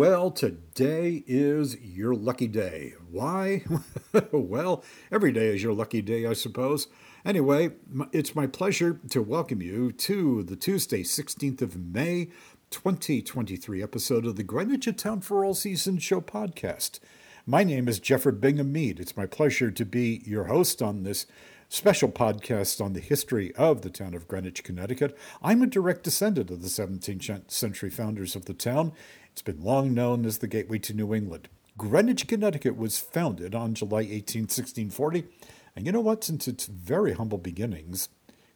Well, today is your lucky day. Why? well, every day is your lucky day, I suppose. Anyway, it's my pleasure to welcome you to the Tuesday, 16th of May, 2023 episode of the Greenwich Town for All Seasons Show podcast. My name is Jeffrey Bingham Mead. It's my pleasure to be your host on this special podcast on the history of the town of Greenwich, Connecticut. I'm a direct descendant of the 17th century founders of the town, it's been long known as the gateway to New England. Greenwich, Connecticut was founded on July 18, 1640. And you know what? Since its very humble beginnings,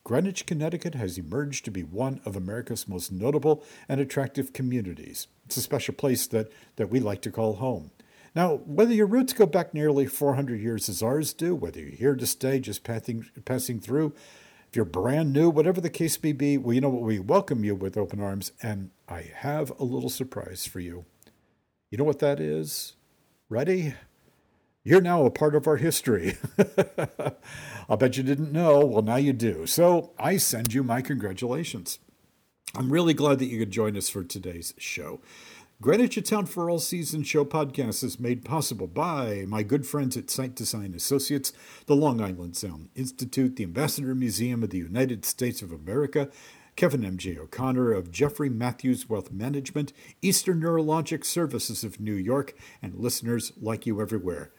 Greenwich, Connecticut has emerged to be one of America's most notable and attractive communities. It's a special place that, that we like to call home. Now, whether your roots go back nearly 400 years as ours do, whether you're here to stay, just passing, passing through, if you're brand new, whatever the case may be, well, you know what? We welcome you with open arms, and I have a little surprise for you. You know what that is? Ready? You're now a part of our history. I'll bet you didn't know. Well, now you do. So I send you my congratulations. I'm really glad that you could join us for today's show. Greenwich Town for All Season Show podcast is made possible by my good friends at Site Design Associates, the Long Island Sound Institute, the Ambassador Museum of the United States of America, Kevin M.J. O'Connor of Jeffrey Matthews Wealth Management, Eastern Neurologic Services of New York, and listeners like you everywhere.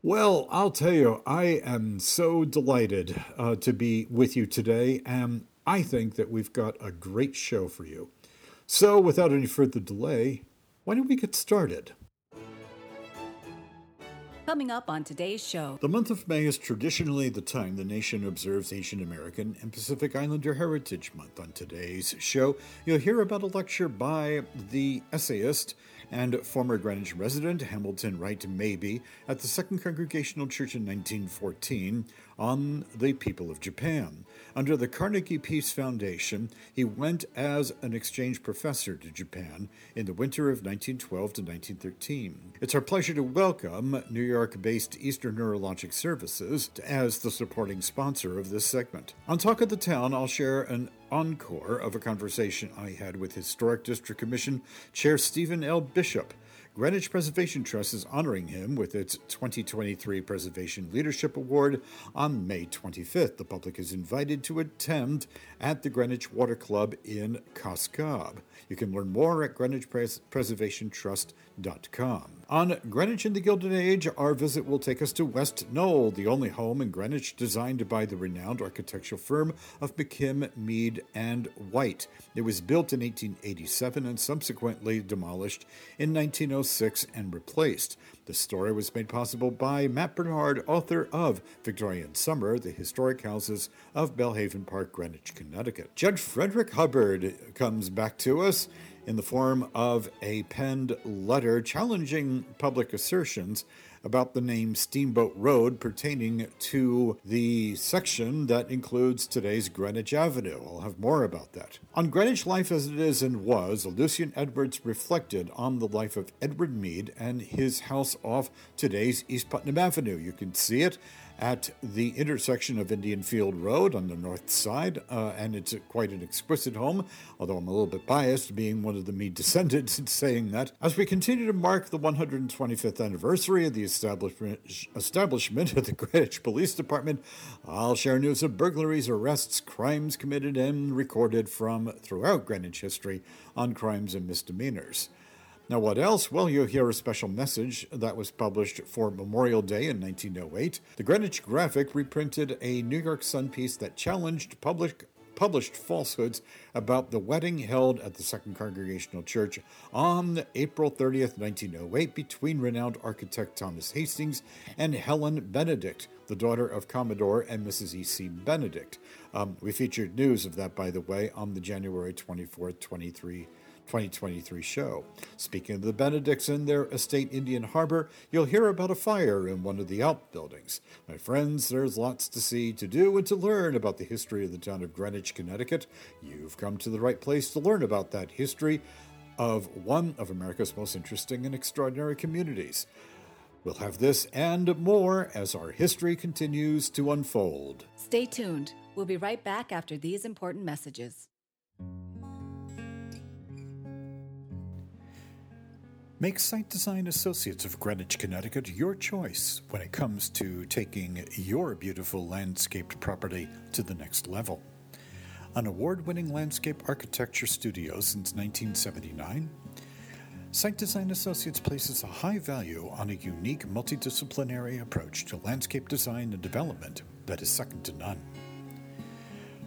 Well, I'll tell you, I am so delighted uh, to be with you today, and I think that we've got a great show for you. So, without any further delay, why don't we get started? Coming up on today's show. The month of May is traditionally the time the nation observes Asian American and Pacific Islander Heritage Month. On today's show, you'll hear about a lecture by the essayist and former Greenwich resident Hamilton Wright Mabie at the Second Congregational Church in 1914 on the people of Japan. Under the Carnegie Peace Foundation, he went as an exchange professor to Japan in the winter of 1912 to 1913. It's our pleasure to welcome New York based Eastern Neurologic Services as the supporting sponsor of this segment. On Talk of the Town, I'll share an encore of a conversation I had with Historic District Commission Chair Stephen L. Bishop Greenwich Preservation Trust is honoring him with its 2023 Preservation Leadership Award on May 25th. The public is invited to attend at the Greenwich Water Club in Cob. You can learn more at greenwichpreservationtrust.com. On Greenwich in the Gilded Age, our visit will take us to West Knoll, the only home in Greenwich designed by the renowned architectural firm of McKim, Mead, and White. It was built in 1887 and subsequently demolished in 1906 and replaced. The story was made possible by Matt Bernard, author of Victorian Summer, The Historic Houses of Belle Haven Park, Greenwich, Connecticut. Judge Frederick Hubbard comes back to us in the form of a penned letter challenging public assertions about the name Steamboat Road pertaining to the section that includes today's Greenwich Avenue. I'll have more about that. On Greenwich Life as It Is and Was, Lucian Edwards reflected on the life of Edward Mead and his house off today's East Putnam Avenue. You can see it at the intersection of Indian Field Road on the north side, uh, and it's quite an exquisite home, although I'm a little bit biased being one of the Mead descendants in saying that. As we continue to mark the 125th anniversary of the establishment, establishment of the Greenwich Police Department, I'll share news of burglaries, arrests, crimes committed and recorded from throughout Greenwich history on crimes and misdemeanors. Now, what else? Well, you'll hear a special message that was published for Memorial Day in 1908. The Greenwich Graphic reprinted a New York Sun piece that challenged public published falsehoods about the wedding held at the Second Congregational Church on April 30th, 1908, between renowned architect Thomas Hastings and Helen Benedict, the daughter of Commodore and Mrs. E.C. Benedict. Um, we featured news of that, by the way, on the January 24th, 23 2023 show. Speaking of the Benedicts and their estate Indian Harbor, you'll hear about a fire in one of the outbuildings. My friends, there's lots to see, to do, and to learn about the history of the town of Greenwich, Connecticut. You've come to the right place to learn about that history of one of America's most interesting and extraordinary communities. We'll have this and more as our history continues to unfold. Stay tuned. We'll be right back after these important messages. Make Site Design Associates of Greenwich, Connecticut your choice when it comes to taking your beautiful landscaped property to the next level. An award winning landscape architecture studio since 1979, Site Design Associates places a high value on a unique multidisciplinary approach to landscape design and development that is second to none.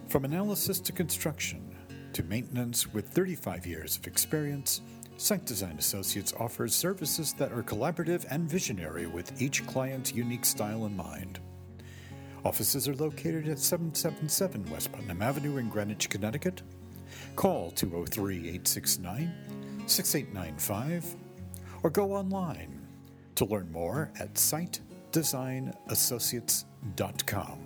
From analysis to construction to maintenance with 35 years of experience, Site Design Associates offers services that are collaborative and visionary with each client's unique style in mind. Offices are located at 777 West Putnam Avenue in Greenwich, Connecticut. Call 203 869 6895 or go online to learn more at sitedesignassociates.com.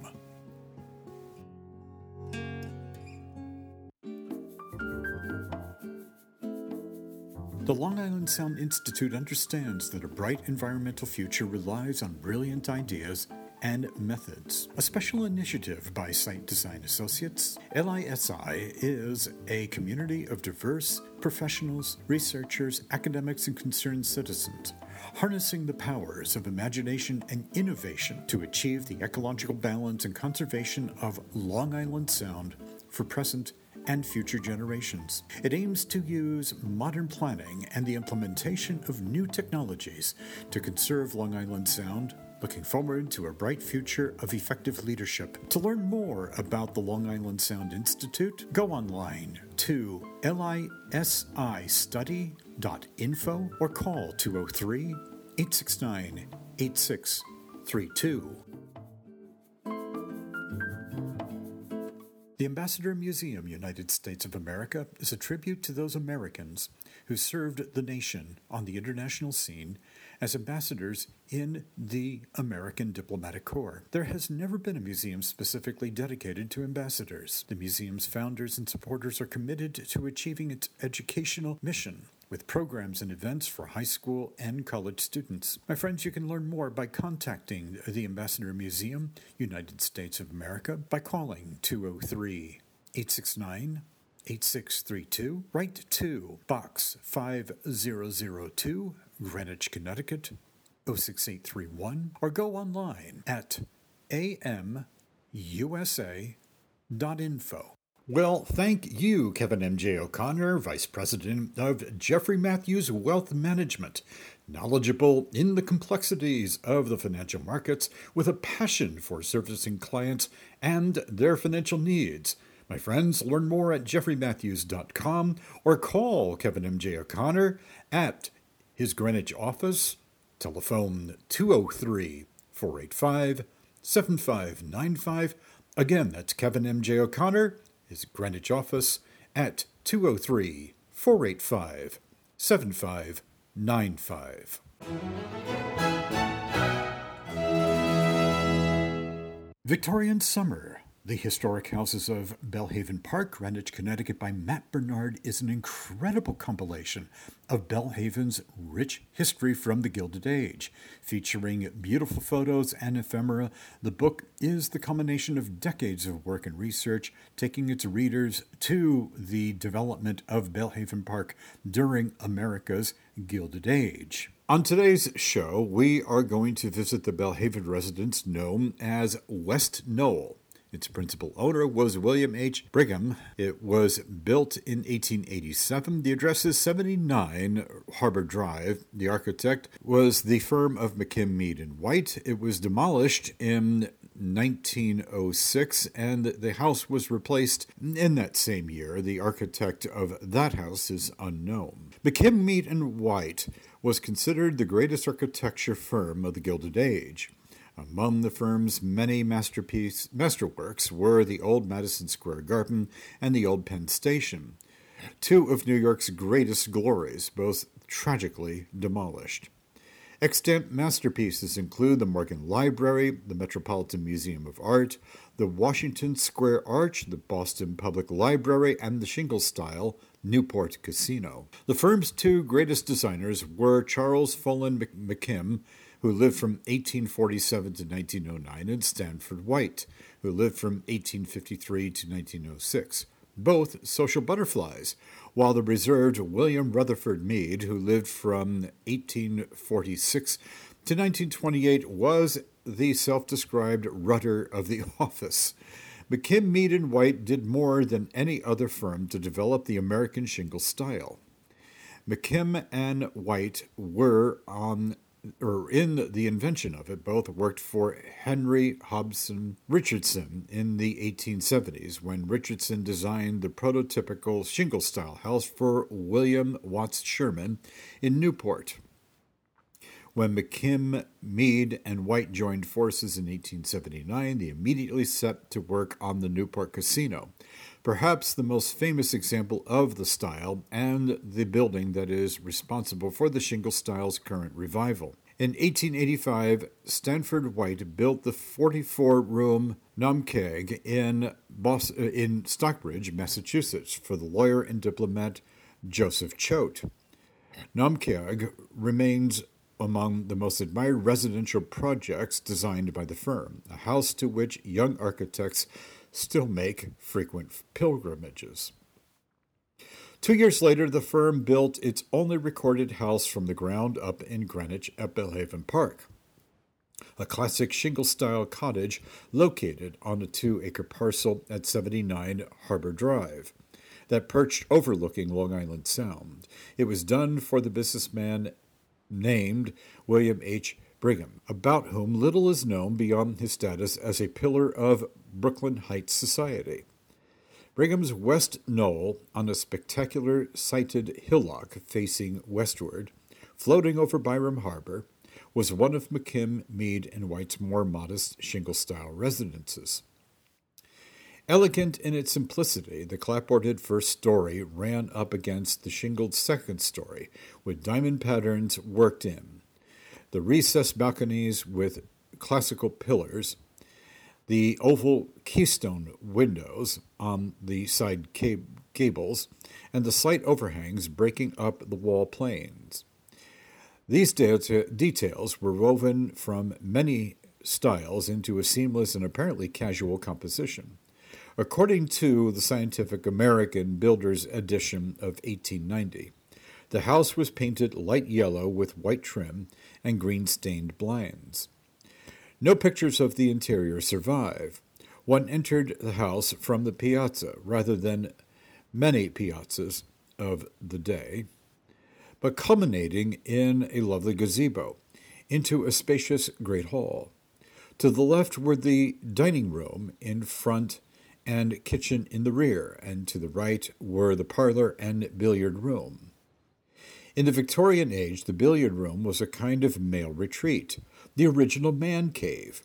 The Long Island Sound Institute understands that a bright environmental future relies on brilliant ideas and methods. A special initiative by Site Design Associates, LISI is a community of diverse professionals, researchers, academics, and concerned citizens harnessing the powers of imagination and innovation to achieve the ecological balance and conservation of Long Island Sound for present and future generations. It aims to use modern planning and the implementation of new technologies to conserve Long Island Sound. Looking forward to a bright future of effective leadership. To learn more about the Long Island Sound Institute, go online to lisistudy.info or call 203 869 8632. The Ambassador Museum, United States of America, is a tribute to those Americans who served the nation on the international scene as ambassadors in the American Diplomatic Corps. There has never been a museum specifically dedicated to ambassadors. The museum's founders and supporters are committed to achieving its educational mission with programs and events for high school and college students. My friends, you can learn more by contacting the Ambassador Museum, United States of America, by calling 203 869 8632. Write to Box 5002, Greenwich, Connecticut 06831, or go online at amusa.info. Well, thank you, Kevin M.J. O'Connor, Vice President of Jeffrey Matthews Wealth Management, knowledgeable in the complexities of the financial markets with a passion for servicing clients and their financial needs. My friends, learn more at jeffreymatthews.com or call Kevin M.J. O'Connor at his Greenwich office, telephone 203 485 7595. Again, that's Kevin M.J. O'Connor his Greenwich office at 203 485 7595. Victorian Summer the Historic Houses of Belle Haven Park, Greenwich, Connecticut by Matt Bernard is an incredible compilation of Belle Haven's rich history from the Gilded Age. Featuring beautiful photos and ephemera, the book is the culmination of decades of work and research, taking its readers to the development of Belle Haven Park during America's Gilded Age. On today's show, we are going to visit the Belle Haven residence known as West Knoll. Its principal owner was William H. Brigham. It was built in 1887. The address is 79 Harbor Drive. The architect was the firm of McKim, Mead, and White. It was demolished in 1906 and the house was replaced in that same year. The architect of that house is unknown. McKim, Mead, and White was considered the greatest architecture firm of the Gilded Age. Among the firm's many masterpiece masterworks were the old Madison Square Garden and the old Penn Station. two of New York's greatest glories, both tragically demolished. Extant masterpieces include the Morgan Library, the Metropolitan Museum of Art, the Washington Square Arch, the Boston Public Library, and the shingle style Newport Casino. The firm's two greatest designers were Charles Follen McKim, who lived from 1847 to 1909, and Stanford White, who lived from 1853 to 1906 both social butterflies, while the reserved William Rutherford Mead, who lived from 1846 to 1928, was the self described rudder of the office. McKim, Mead, and White did more than any other firm to develop the American shingle style. McKim and White were on or in the invention of it, both worked for Henry Hobson Richardson in the 1870s when Richardson designed the prototypical shingle style house for William Watts Sherman in Newport. When McKim, Mead, and White joined forces in 1879, they immediately set to work on the Newport Casino, perhaps the most famous example of the style and the building that is responsible for the shingle style's current revival. In 1885, Stanford White built the 44 room Naumkeag in, Boston, uh, in Stockbridge, Massachusetts, for the lawyer and diplomat Joseph Choate. Naumkeag remains among the most admired residential projects designed by the firm, a house to which young architects still make frequent pilgrimages. Two years later, the firm built its only recorded house from the ground up in Greenwich at Belle Haven Park, a classic shingle style cottage located on a two acre parcel at 79 Harbor Drive that perched overlooking Long Island Sound. It was done for the businessman named William H. Brigham, about whom little is known beyond his status as a pillar of Brooklyn Heights society. Brigham's West Knoll, on a spectacular sited hillock facing westward, floating over Byram Harbor, was one of McKim, Mead, and White's more modest shingle style residences. Elegant in its simplicity, the clapboarded first story ran up against the shingled second story, with diamond patterns worked in. The recessed balconies with classical pillars, the oval keystone windows on the side gables, and the slight overhangs breaking up the wall planes. These de- details were woven from many styles into a seamless and apparently casual composition. According to the Scientific American Builder's edition of 1890, the house was painted light yellow with white trim and green stained blinds. No pictures of the interior survive. One entered the house from the piazza rather than many piazzas of the day, but culminating in a lovely gazebo, into a spacious great hall. To the left were the dining room in front and kitchen in the rear, and to the right were the parlor and billiard room. In the Victorian age, the billiard room was a kind of male retreat, the original man cave,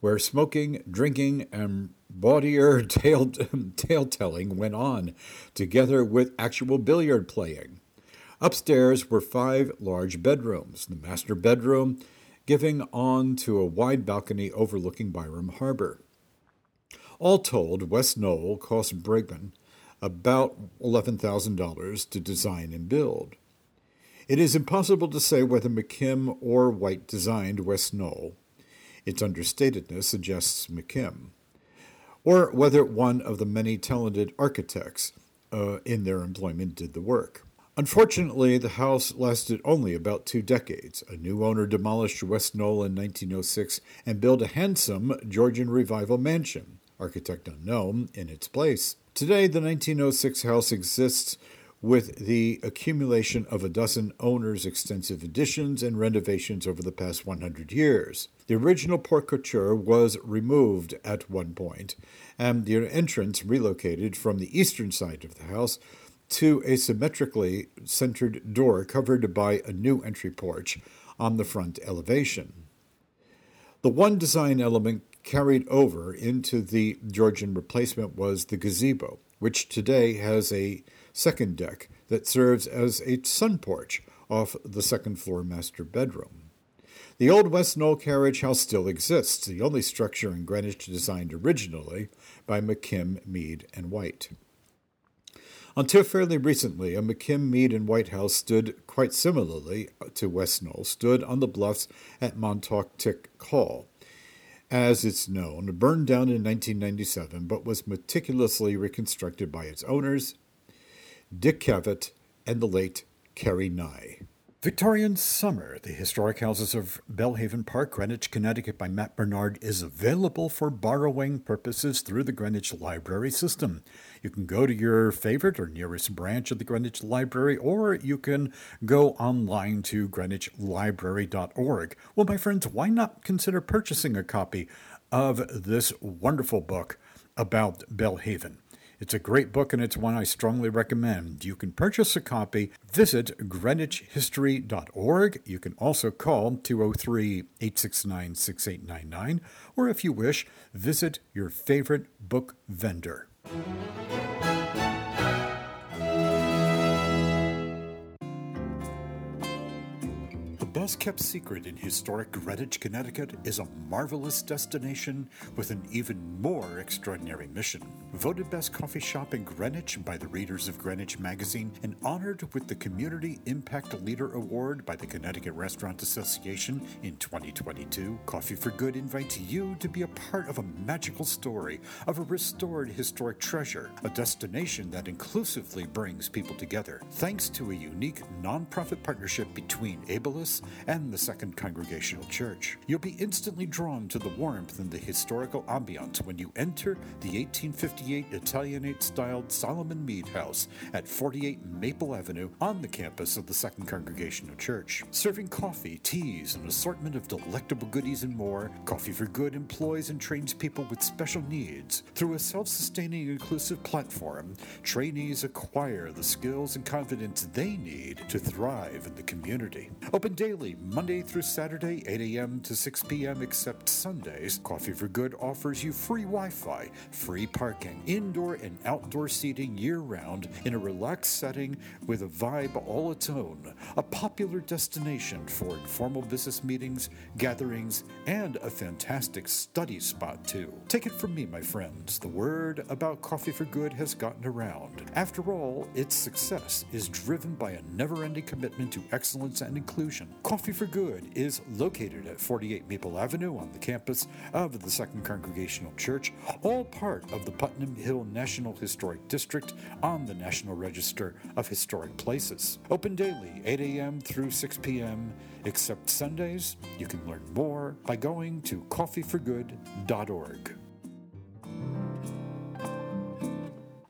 where smoking, drinking, and bawdier tale, tale telling went on, together with actual billiard playing. Upstairs were five large bedrooms, the master bedroom giving on to a wide balcony overlooking Byram Harbor. All told, West Knoll cost Brigham about $11,000 to design and build. It is impossible to say whether McKim or White designed West Knoll. Its understatedness suggests McKim, or whether one of the many talented architects uh, in their employment did the work. Unfortunately, the house lasted only about two decades. A new owner demolished West Knoll in 1906 and built a handsome Georgian Revival mansion architect unknown, in its place. Today, the 1906 house exists with the accumulation of a dozen owners' extensive additions and renovations over the past 100 years. The original porte-cochere was removed at one point, and the entrance relocated from the eastern side of the house to a symmetrically centered door covered by a new entry porch on the front elevation. The one design element carried over into the Georgian replacement was the gazebo, which today has a second deck that serves as a sun porch off the second floor master bedroom. The old West Knoll carriage house still exists, the only structure in Greenwich designed originally by McKim, Mead, and White. Until fairly recently, a McKim, Mead, and White house stood quite similarly to West Knoll, stood on the bluffs at Montauk Tick Hall. As it's known, burned down in 1997, but was meticulously reconstructed by its owners, Dick Cavett and the late Carrie Nye. Victorian Summer, The Historic Houses of Belle Haven Park, Greenwich, Connecticut by Matt Bernard is available for borrowing purposes through the Greenwich Library System. You can go to your favorite or nearest branch of the Greenwich Library, or you can go online to greenwichlibrary.org. Well, my friends, why not consider purchasing a copy of this wonderful book about Belle Haven? It's a great book and it's one I strongly recommend. You can purchase a copy, visit greenwichhistory.org. You can also call 203 869 6899, or if you wish, visit your favorite book vendor. Best kept secret in historic Greenwich, Connecticut is a marvelous destination with an even more extraordinary mission. Voted best coffee shop in Greenwich by the readers of Greenwich Magazine and honored with the Community Impact Leader Award by the Connecticut Restaurant Association in 2022, Coffee for Good invites you to be a part of a magical story of a restored historic treasure, a destination that inclusively brings people together, thanks to a unique nonprofit partnership between Abilis and the Second Congregational Church. You'll be instantly drawn to the warmth and the historical ambiance when you enter the 1858 Italianate styled Solomon Mead House at 48 Maple Avenue on the campus of the Second Congregational Church. Serving coffee, teas, an assortment of delectable goodies and more, Coffee for Good employs and trains people with special needs. Through a self sustaining inclusive platform, trainees acquire the skills and confidence they need to thrive in the community. Open daily daily, Monday through Saturday, 8 a.m. to 6 p.m., except Sundays. Coffee for Good offers you free Wi Fi, free parking, indoor and outdoor seating year round in a relaxed setting with a vibe all its own. A popular destination for informal business meetings, gatherings, and a fantastic study spot, too. Take it from me, my friends, the word about Coffee for Good has gotten around. After all, its success is driven by a never ending commitment to excellence and inclusion. Coffee for Good is located at 48 Maple Avenue on the campus of the Second Congregational Church, all part of the Putnam Hill National Historic District on the National Register of Historic Places. Open daily, 8 a.m. through 6 p.m., except Sundays. You can learn more by going to coffeeforgood.org.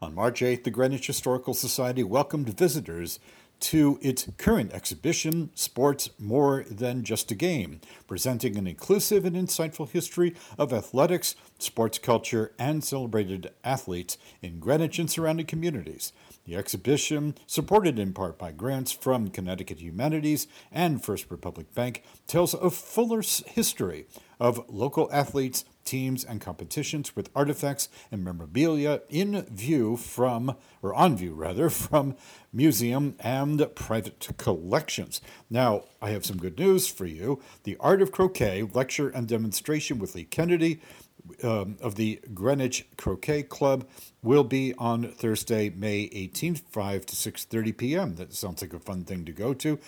On March 8th, the Greenwich Historical Society welcomed visitors to its current exhibition, Sports More Than Just a Game, presenting an inclusive and insightful history of athletics, sports culture, and celebrated athletes in Greenwich and surrounding communities. The exhibition, supported in part by grants from Connecticut Humanities and First Republic Bank, tells a fuller history of local athletes, teams, and competitions with artifacts and memorabilia in view from, or on view rather, from museum and private collections. Now, I have some good news for you. The Art of Croquet lecture and demonstration with Lee Kennedy um, of the Greenwich Croquet Club will be on Thursday, May 18th, 5 to 6.30 p.m. That sounds like a fun thing to go to.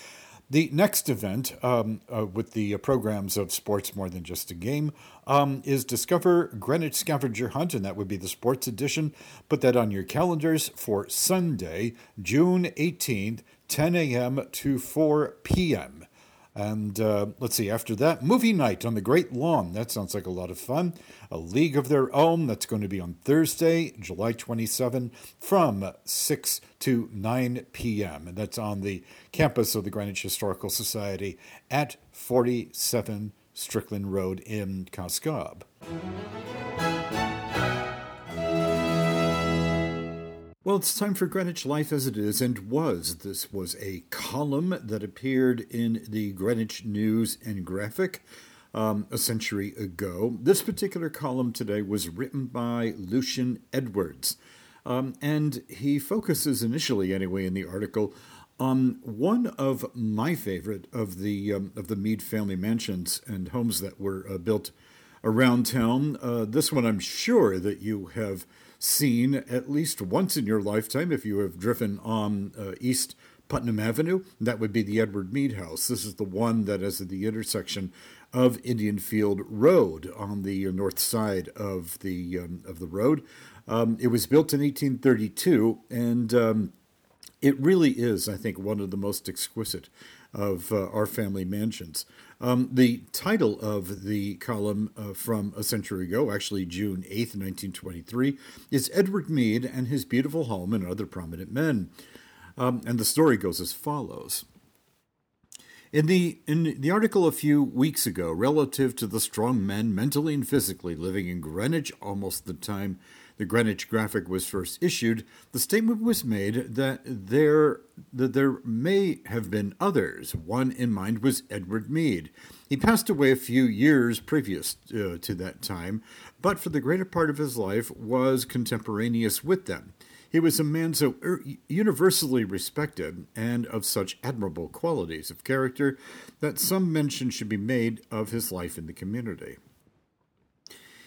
The next event um, uh, with the uh, programs of Sports More Than Just a Game um, is Discover Greenwich Scavenger Hunt, and that would be the sports edition. Put that on your calendars for Sunday, June 18th, 10 a.m. to 4 p.m. And uh, let's see, after that, movie night on the Great Lawn. That sounds like a lot of fun. A League of Their Own. That's going to be on Thursday, July 27, from 6 to 9 p.m. And that's on the campus of the Greenwich Historical Society at 47 Strickland Road in Coscob. Well, it's time for Greenwich Life as it is and was. This was a column that appeared in the Greenwich News and Graphic um, a century ago. This particular column today was written by Lucian Edwards. Um, and he focuses initially, anyway, in the article on one of my favorite of the um, of the Mead family mansions and homes that were uh, built around town. Uh, this one, I'm sure that you have seen at least once in your lifetime if you have driven on uh, East Putnam Avenue. That would be the Edward Mead House. This is the one that is at the intersection of Indian Field Road on the north side of the um, of the road. Um, it was built in 1832, and um, it really is, I think, one of the most exquisite of uh, our family mansions. Um, the title of the column uh, from a century ago, actually June 8th, 1923, is Edward Mead and His Beautiful Home and Other Prominent Men. Um, and the story goes as follows. In the, in the article a few weeks ago, relative to the strong men mentally and physically living in Greenwich almost the time the Greenwich Graphic was first issued, the statement was made that there that there may have been others. One in mind was Edward Mead. He passed away a few years previous uh, to that time, but for the greater part of his life was contemporaneous with them. He was a man so er- universally respected and of such admirable qualities of character that some mention should be made of his life in the community.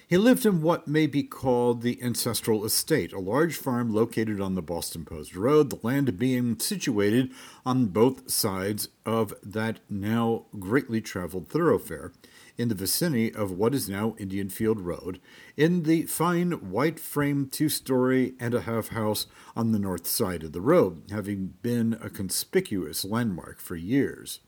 He lived in what may be called the ancestral estate, a large farm located on the Boston Post Road, the land being situated on both sides of that now greatly traveled thoroughfare, in the vicinity of what is now Indian Field Road, in the fine white frame two story and a half house on the north side of the road, having been a conspicuous landmark for years.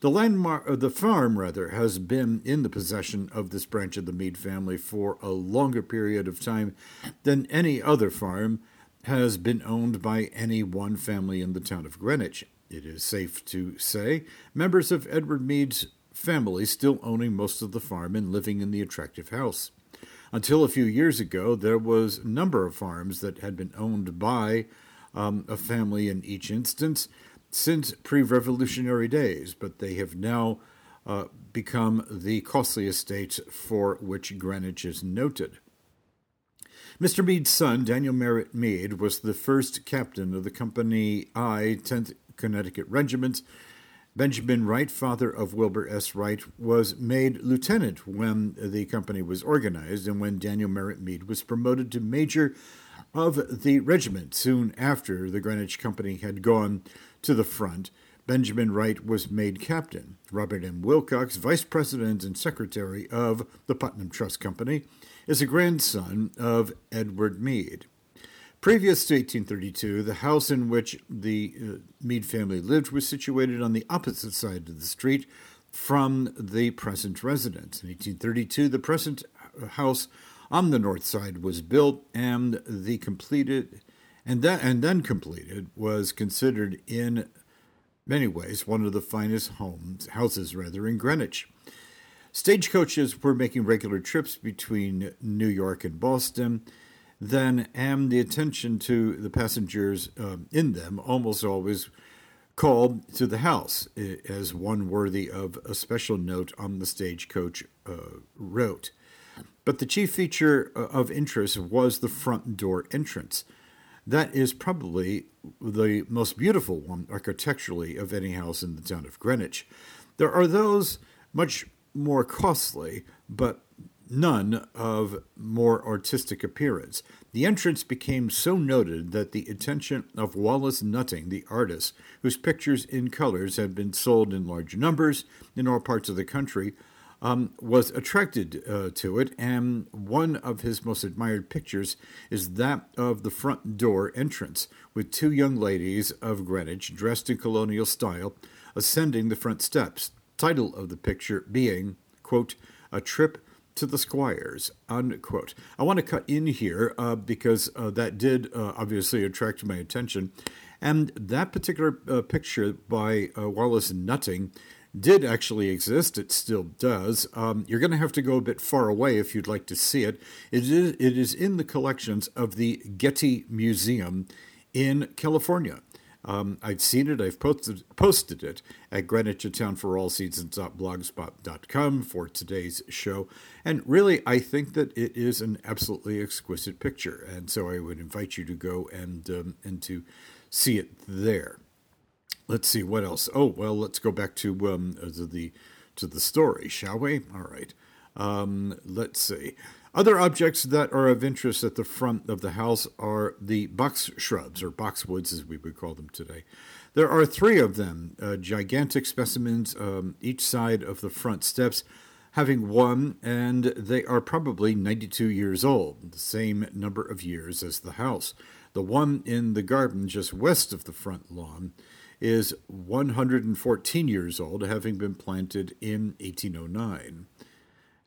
The landmark, uh, the farm rather, has been in the possession of this branch of the Mead family for a longer period of time than any other farm has been owned by any one family in the town of Greenwich. It is safe to say members of Edward Mead's family still owning most of the farm and living in the attractive house. Until a few years ago, there was a number of farms that had been owned by um, a family in each instance, since pre revolutionary days, but they have now uh, become the costly estates for which Greenwich is noted. Mr. Mead's son, Daniel Merritt Mead, was the first captain of the Company I, 10th Connecticut Regiment. Benjamin Wright, father of Wilbur S. Wright, was made lieutenant when the company was organized and when Daniel Merritt Mead was promoted to major of the regiment soon after the Greenwich Company had gone to the front, Benjamin Wright was made captain. Robert M. Wilcox, vice president and secretary of the Putnam Trust Company, is a grandson of Edward Mead. Previous to 1832, the house in which the uh, Mead family lived was situated on the opposite side of the street from the present residence. In 1832, the present house on the north side was built, and the completed and that and then completed was considered in many ways one of the finest homes houses rather in Greenwich. Stagecoaches were making regular trips between New York and Boston. Then, and the attention to the passengers um, in them almost always called to the house, as one worthy of a special note on the stagecoach uh, wrote. But the chief feature uh, of interest was the front door entrance. That is probably the most beautiful one architecturally of any house in the town of Greenwich. There are those much more costly, but none of more artistic appearance. The entrance became so noted that the attention of Wallace Nutting, the artist, whose pictures in colors have been sold in large numbers in all parts of the country, um, was attracted uh, to it, and one of his most admired pictures is that of the front door entrance, with two young ladies of Greenwich dressed in colonial style ascending the front steps. Title of the picture being, quote, A Trip to the Squires, unquote. I want to cut in here uh, because uh, that did uh, obviously attract my attention. And that particular uh, picture by uh, Wallace Nutting did actually exist. It still does. Um, you're going to have to go a bit far away if you'd like to see it. It is, it is in the collections of the Getty Museum in California. Um, I've seen it. I've posted posted it at Greenwich Town for All Seasons.blogspot.com for today's show. And really, I think that it is an absolutely exquisite picture. And so I would invite you to go and um, and to see it there. Let's see what else. Oh well, let's go back to um, to the to the story, shall we? All right. Um, let's see. Other objects that are of interest at the front of the house are the box shrubs, or boxwoods as we would call them today. There are three of them, uh, gigantic specimens um, each side of the front steps, having one, and they are probably 92 years old, the same number of years as the house. The one in the garden just west of the front lawn is 114 years old, having been planted in 1809.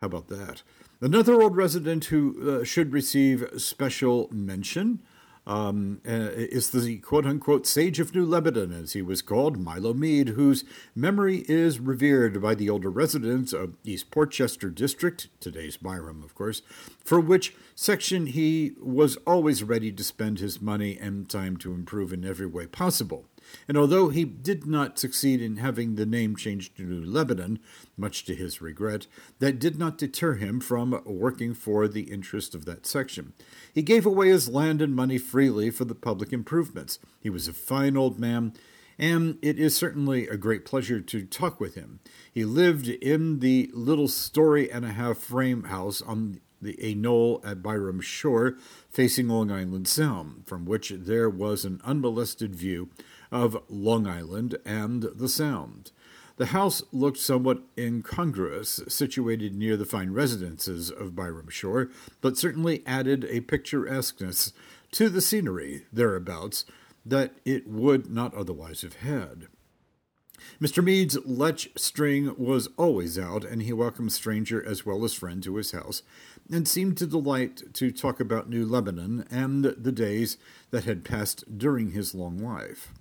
How about that? Another old resident who uh, should receive special mention um, uh, is the quote unquote sage of New Lebanon, as he was called, Milo Mead, whose memory is revered by the older residents of East Portchester District, today's Byram, of course, for which section he was always ready to spend his money and time to improve in every way possible. And although he did not succeed in having the name changed to Lebanon, much to his regret, that did not deter him from working for the interest of that section. He gave away his land and money freely for the public improvements. He was a fine old man, and it is certainly a great pleasure to talk with him. He lived in the little story and a half frame house on the, a knoll at Byram Shore, facing Long Island Sound, from which there was an unmolested view of Long Island and the Sound. The house looked somewhat incongruous, situated near the fine residences of Byram Shore, but certainly added a picturesqueness to the scenery thereabouts that it would not otherwise have had. Mr. Mead's lech string was always out, and he welcomed stranger as well as friend to his house, and seemed to delight to talk about New Lebanon and the days that had passed during his long life.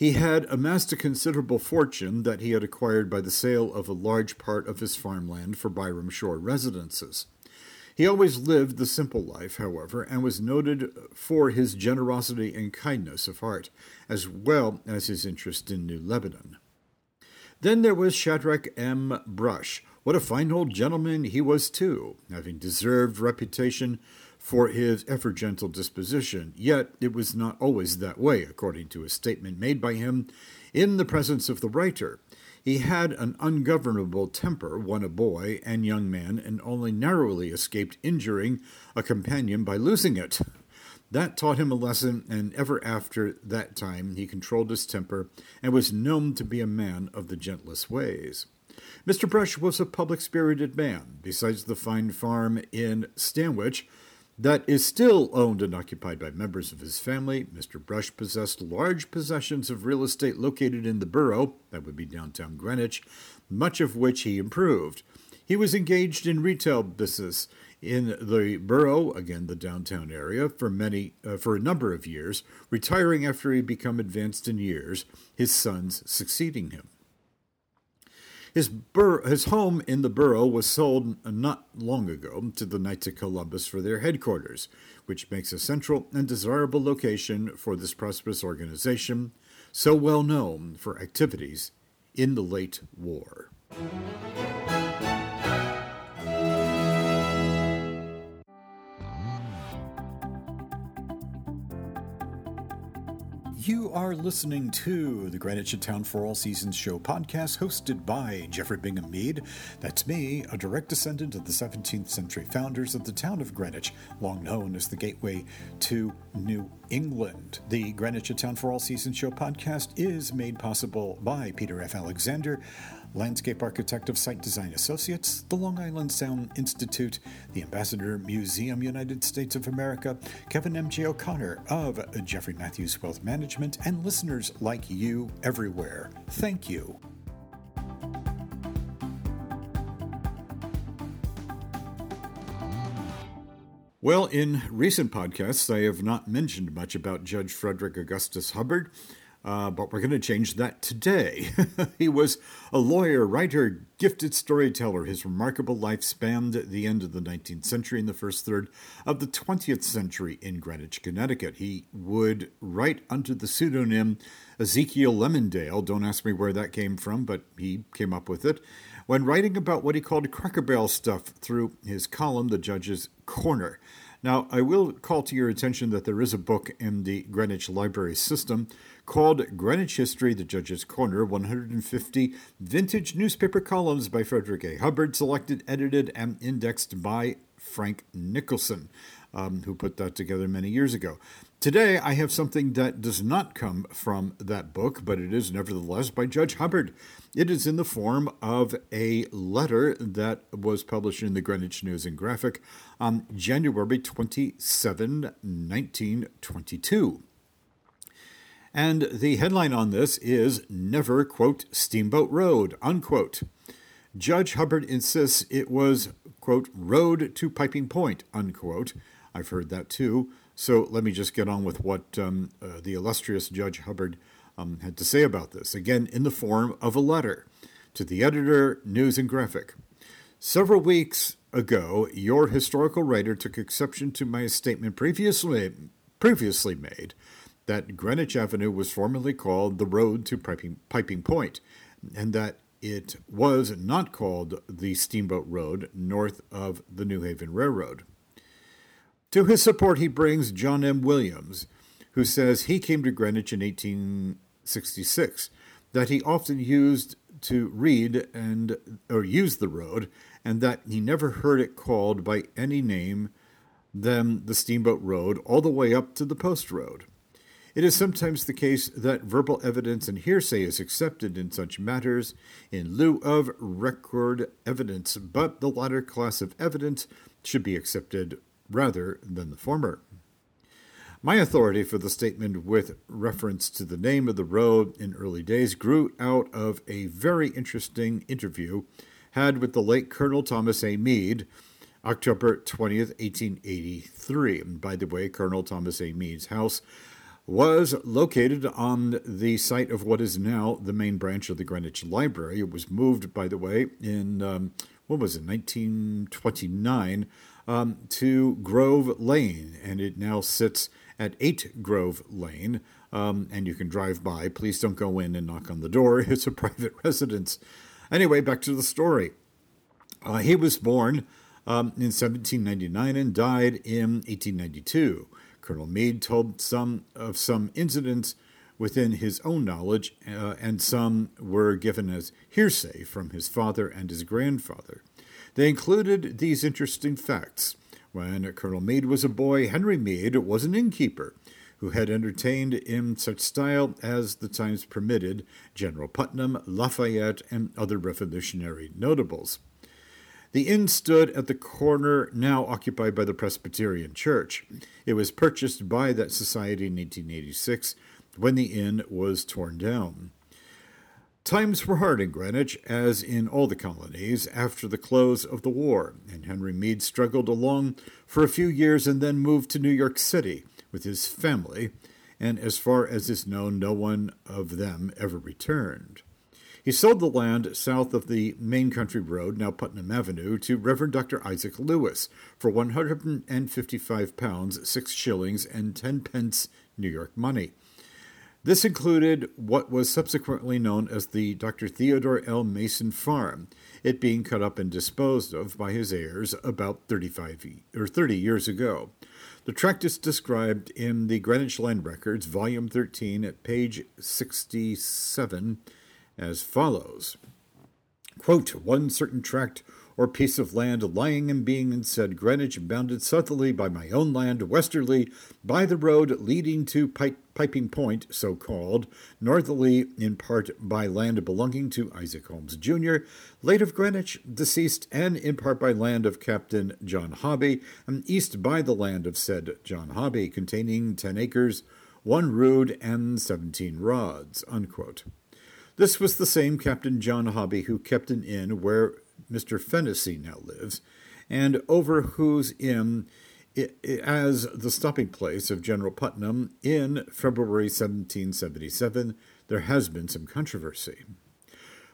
He had amassed a considerable fortune that he had acquired by the sale of a large part of his farmland for Byram Shore residences. He always lived the simple life, however, and was noted for his generosity and kindness of heart, as well as his interest in New Lebanon. Then there was Shadrach M. Brush. What a fine old gentleman he was, too, having deserved reputation for his ever gentle disposition, yet it was not always that way, according to a statement made by him in the presence of the writer. He had an ungovernable temper when a boy and young man, and only narrowly escaped injuring a companion by losing it. That taught him a lesson, and ever after that time he controlled his temper and was known to be a man of the gentlest ways. Mr. Brush was a public spirited man. Besides the fine farm in Stanwich, that is still owned and occupied by members of his family. Mr. Brush possessed large possessions of real estate located in the borough, that would be downtown Greenwich, much of which he improved. He was engaged in retail business in the borough, again the downtown area, for many uh, for a number of years, retiring after he became advanced in years, his sons succeeding him. His, bur- his home in the borough was sold not long ago to the Knights of Columbus for their headquarters, which makes a central and desirable location for this prosperous organization, so well known for activities in the late war. You are listening to the Greenwich Town for All Seasons show podcast hosted by Jeffrey Bingham Mead. That's me, a direct descendant of the 17th century founders of the town of Greenwich, long known as the gateway to New England. The Greenwich Town for All Seasons show podcast is made possible by Peter F. Alexander landscape architect of Site Design Associates, the Long Island Sound Institute, the Ambassador Museum United States of America, Kevin M.J. O'Connor of Jeffrey Matthews Wealth Management, and listeners like you everywhere. Thank you. Well, in recent podcasts, I have not mentioned much about Judge Frederick Augustus Hubbard. Uh, but we're going to change that today. he was a lawyer, writer, gifted storyteller. His remarkable life spanned the end of the 19th century and the first third of the 20th century in Greenwich, Connecticut. He would write under the pseudonym Ezekiel Lemondale. Don't ask me where that came from, but he came up with it. When writing about what he called cracker barrel stuff through his column, The Judge's Corner. Now, I will call to your attention that there is a book in the Greenwich Library system called Greenwich History, The Judge's Corner 150 Vintage Newspaper Columns by Frederick A. Hubbard, selected, edited, and indexed by Frank Nicholson, um, who put that together many years ago. Today, I have something that does not come from that book, but it is nevertheless by Judge Hubbard. It is in the form of a letter that was published in the Greenwich News and Graphic on January 27, 1922. And the headline on this is Never, quote, Steamboat Road, unquote. Judge Hubbard insists it was, quote, road to Piping Point, unquote. I've heard that too. So let me just get on with what um, uh, the illustrious Judge Hubbard um, had to say about this, again, in the form of a letter to the editor, News and Graphic. Several weeks ago, your historical writer took exception to my statement previously, previously made that Greenwich Avenue was formerly called the Road to Piping, Piping Point, and that it was not called the Steamboat Road north of the New Haven Railroad. To his support, he brings John M. Williams, who says he came to Greenwich in 1866, that he often used to read and or use the road, and that he never heard it called by any name than the Steamboat Road all the way up to the Post Road. It is sometimes the case that verbal evidence and hearsay is accepted in such matters in lieu of record evidence, but the latter class of evidence should be accepted rather than the former. My authority for the statement with reference to the name of the road in early days grew out of a very interesting interview had with the late Colonel Thomas A. Mead, October 20th, 1883. And by the way, Colonel Thomas A. Mead's house was located on the site of what is now the main branch of the Greenwich Library. It was moved, by the way, in um, what was it, 1929, um, to Grove Lane, and it now sits at 8 Grove Lane. Um, and you can drive by. Please don't go in and knock on the door. It's a private residence. Anyway, back to the story. Uh, he was born um, in 1799 and died in 1892. Colonel Mead told some of some incidents within his own knowledge, uh, and some were given as hearsay from his father and his grandfather. They included these interesting facts. When Colonel Mead was a boy, Henry Mead was an innkeeper who had entertained in such style as the times permitted General Putnam, Lafayette, and other Revolutionary notables. The inn stood at the corner now occupied by the Presbyterian Church. It was purchased by that society in 1886 when the inn was torn down. Times were hard in Greenwich, as in all the colonies, after the close of the war, and Henry Mead struggled along for a few years and then moved to New York City with his family, and as far as is known, no one of them ever returned. He sold the land south of the main country road, now Putnam Avenue, to Reverend Dr. Isaac Lewis for 155 pounds, 6 shillings, and 10 pence New York money. This included what was subsequently known as the Dr. Theodore L. Mason Farm, it being cut up and disposed of by his heirs about 35 or 30 years ago. The tract is described in the Greenwich Land Records, volume 13, at page 67 as follows Quote, One certain tract or piece of land lying and being in said Greenwich, bounded southerly by my own land, westerly by the road leading to Piping Point, so called, northerly in part by land belonging to Isaac Holmes, Jr., late of Greenwich, deceased, and in part by land of Captain John Hobby, and east by the land of said John Hobby, containing ten acres, one rood, and seventeen rods. Unquote. This was the same Captain John Hobby who kept an inn where Mr. Fennessy now lives, and over whose inn as the stopping place of General Putnam in February 1777, there has been some controversy.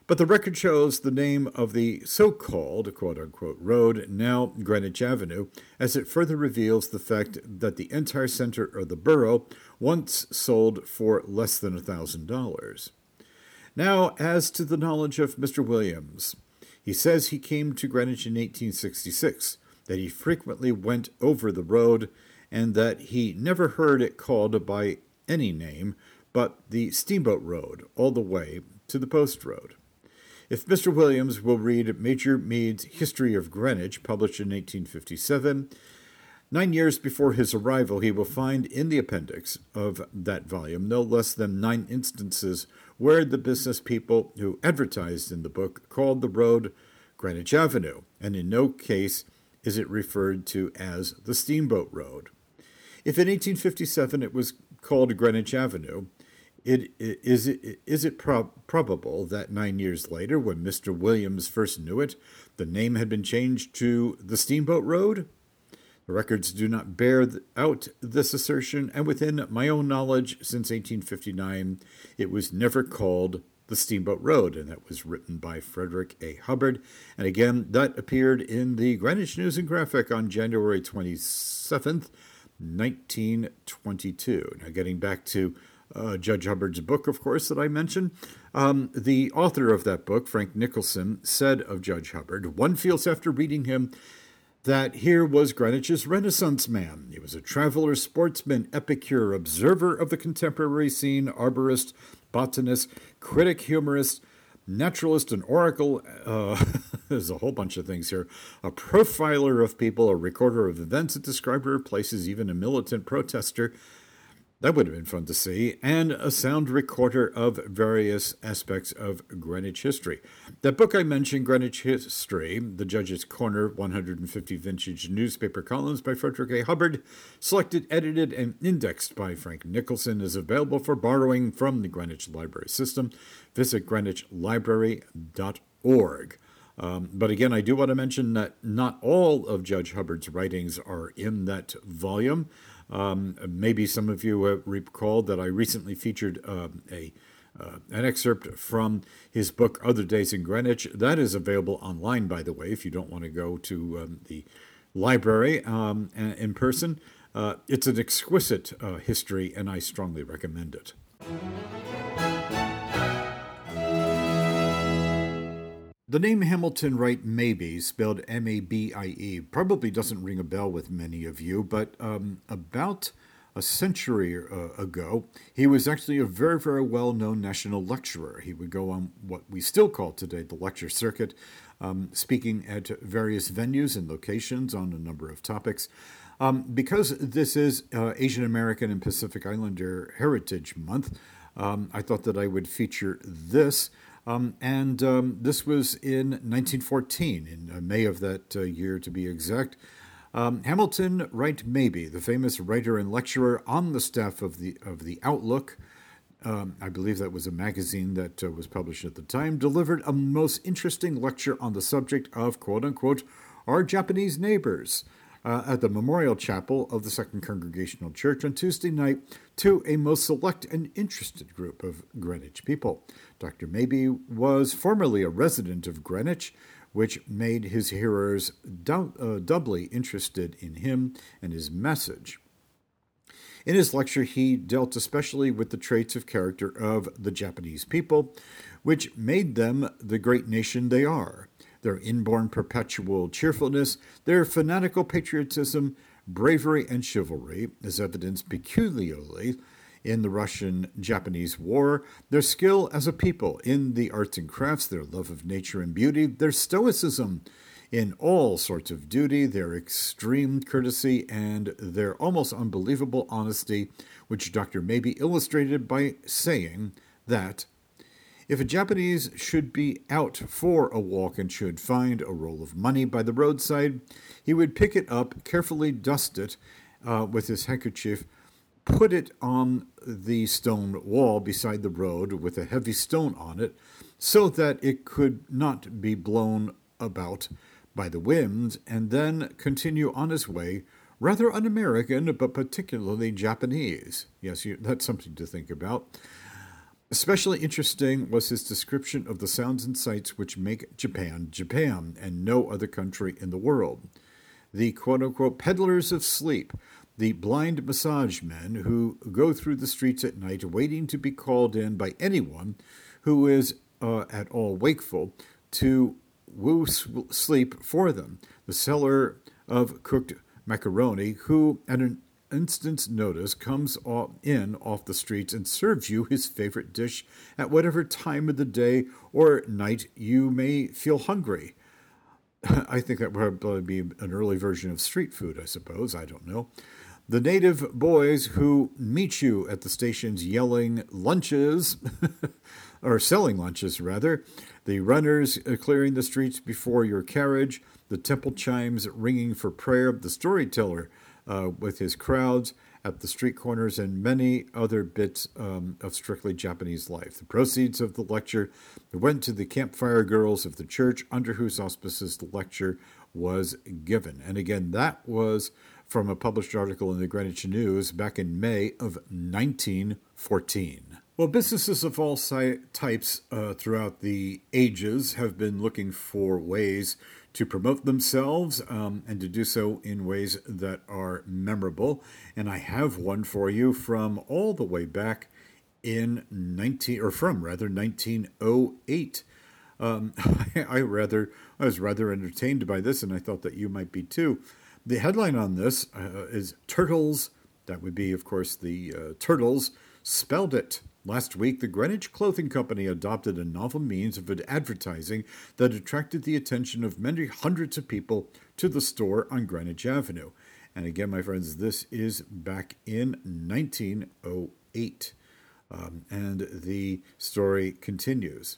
But the record shows the name of the so called quote unquote road, now Greenwich Avenue, as it further reveals the fact that the entire center of the borough once sold for less than a $1,000. Now, as to the knowledge of Mr. Williams, he says he came to Greenwich in 1866, that he frequently went over the road, and that he never heard it called by any name but the Steamboat Road all the way to the Post Road. If Mr. Williams will read Major Mead's History of Greenwich, published in 1857, nine years before his arrival, he will find in the appendix of that volume no less than nine instances where the business people who advertised in the book called the road Greenwich Avenue, and in no case is it referred to as the Steamboat Road. If in 1857 it was called Greenwich Avenue, it, is it, is it prob- probable that nine years later, when Mr. Williams first knew it, the name had been changed to the Steamboat Road? The records do not bear out this assertion, and within my own knowledge, since 1859, it was never called the Steamboat Road, and that was written by Frederick A. Hubbard. And again, that appeared in the Greenwich News and Graphic on January 27th, 1922. Now, getting back to uh, Judge Hubbard's book, of course, that I mentioned. Um, the author of that book, Frank Nicholson, said of Judge Hubbard, one feels after reading him that here was Greenwich's Renaissance man. He was a traveler, sportsman, epicure, observer of the contemporary scene, arborist, botanist, critic, humorist, naturalist, and oracle. Uh, there's a whole bunch of things here. A profiler of people, a recorder of events, a describer of places, even a militant protester. That would have been fun to see, and a sound recorder of various aspects of Greenwich history. That book I mentioned, Greenwich History, The Judge's Corner 150 Vintage Newspaper Columns by Frederick A. Hubbard, selected, edited, and indexed by Frank Nicholson, is available for borrowing from the Greenwich Library System. Visit greenwichlibrary.org. Um, but again, I do want to mention that not all of Judge Hubbard's writings are in that volume. Um, maybe some of you uh, recall that I recently featured uh, a uh, an excerpt from his book Other Days in Greenwich. That is available online, by the way, if you don't want to go to um, the library um, in person. Uh, it's an exquisite uh, history, and I strongly recommend it. The name Hamilton Wright Mabie, spelled M A B I E, probably doesn't ring a bell with many of you, but um, about a century uh, ago, he was actually a very, very well known national lecturer. He would go on what we still call today the lecture circuit, um, speaking at various venues and locations on a number of topics. Um, because this is uh, Asian American and Pacific Islander Heritage Month, um, I thought that I would feature this. Um, and um, this was in 1914, in uh, May of that uh, year to be exact. Um, Hamilton Wright Mabie, the famous writer and lecturer on the staff of the of the Outlook, um, I believe that was a magazine that uh, was published at the time, delivered a most interesting lecture on the subject of quote unquote our Japanese neighbors uh, at the Memorial Chapel of the Second Congregational Church on Tuesday night to a most select and interested group of Greenwich people. Dr. Mabie was formerly a resident of Greenwich, which made his hearers uh, doubly interested in him and his message. In his lecture, he dealt especially with the traits of character of the Japanese people, which made them the great nation they are their inborn perpetual cheerfulness, their fanatical patriotism, bravery, and chivalry, as evidenced peculiarly in the Russian Japanese War, their skill as a people in the arts and crafts, their love of nature and beauty, their stoicism in all sorts of duty, their extreme courtesy, and their almost unbelievable honesty, which Dr. Mabie illustrated by saying that if a Japanese should be out for a walk and should find a roll of money by the roadside, he would pick it up, carefully dust it uh, with his handkerchief, put it on the stone wall beside the road with a heavy stone on it, so that it could not be blown about by the wind, and then continue on his way, rather un American, but particularly Japanese. Yes, you, that's something to think about. Especially interesting was his description of the sounds and sights which make Japan Japan and no other country in the world. The quote unquote peddlers of sleep, the blind massage men who go through the streets at night waiting to be called in by anyone who is uh, at all wakeful to woo sleep for them. The seller of cooked macaroni, who, at an instant's notice, comes in off the streets and serves you his favorite dish at whatever time of the day or night you may feel hungry. I think that would probably be an early version of street food, I suppose. I don't know. The native boys who meet you at the stations yelling lunches, or selling lunches rather, the runners uh, clearing the streets before your carriage, the temple chimes ringing for prayer, the storyteller uh, with his crowds at the street corners, and many other bits um, of strictly Japanese life. The proceeds of the lecture went to the campfire girls of the church, under whose auspices the lecture was given. And again, that was from a published article in the Greenwich News back in May of 1914. Well, businesses of all types uh, throughout the ages have been looking for ways to promote themselves um, and to do so in ways that are memorable. And I have one for you from all the way back in 19 or from rather 1908. Um, I, I rather I was rather entertained by this, and I thought that you might be too. The headline on this uh, is "Turtles." That would be, of course, the uh, Turtles spelled it. Last week, the Greenwich Clothing Company adopted a novel means of advertising that attracted the attention of many hundreds of people to the store on Greenwich Avenue. And again, my friends, this is back in 1908. Um, and the story continues.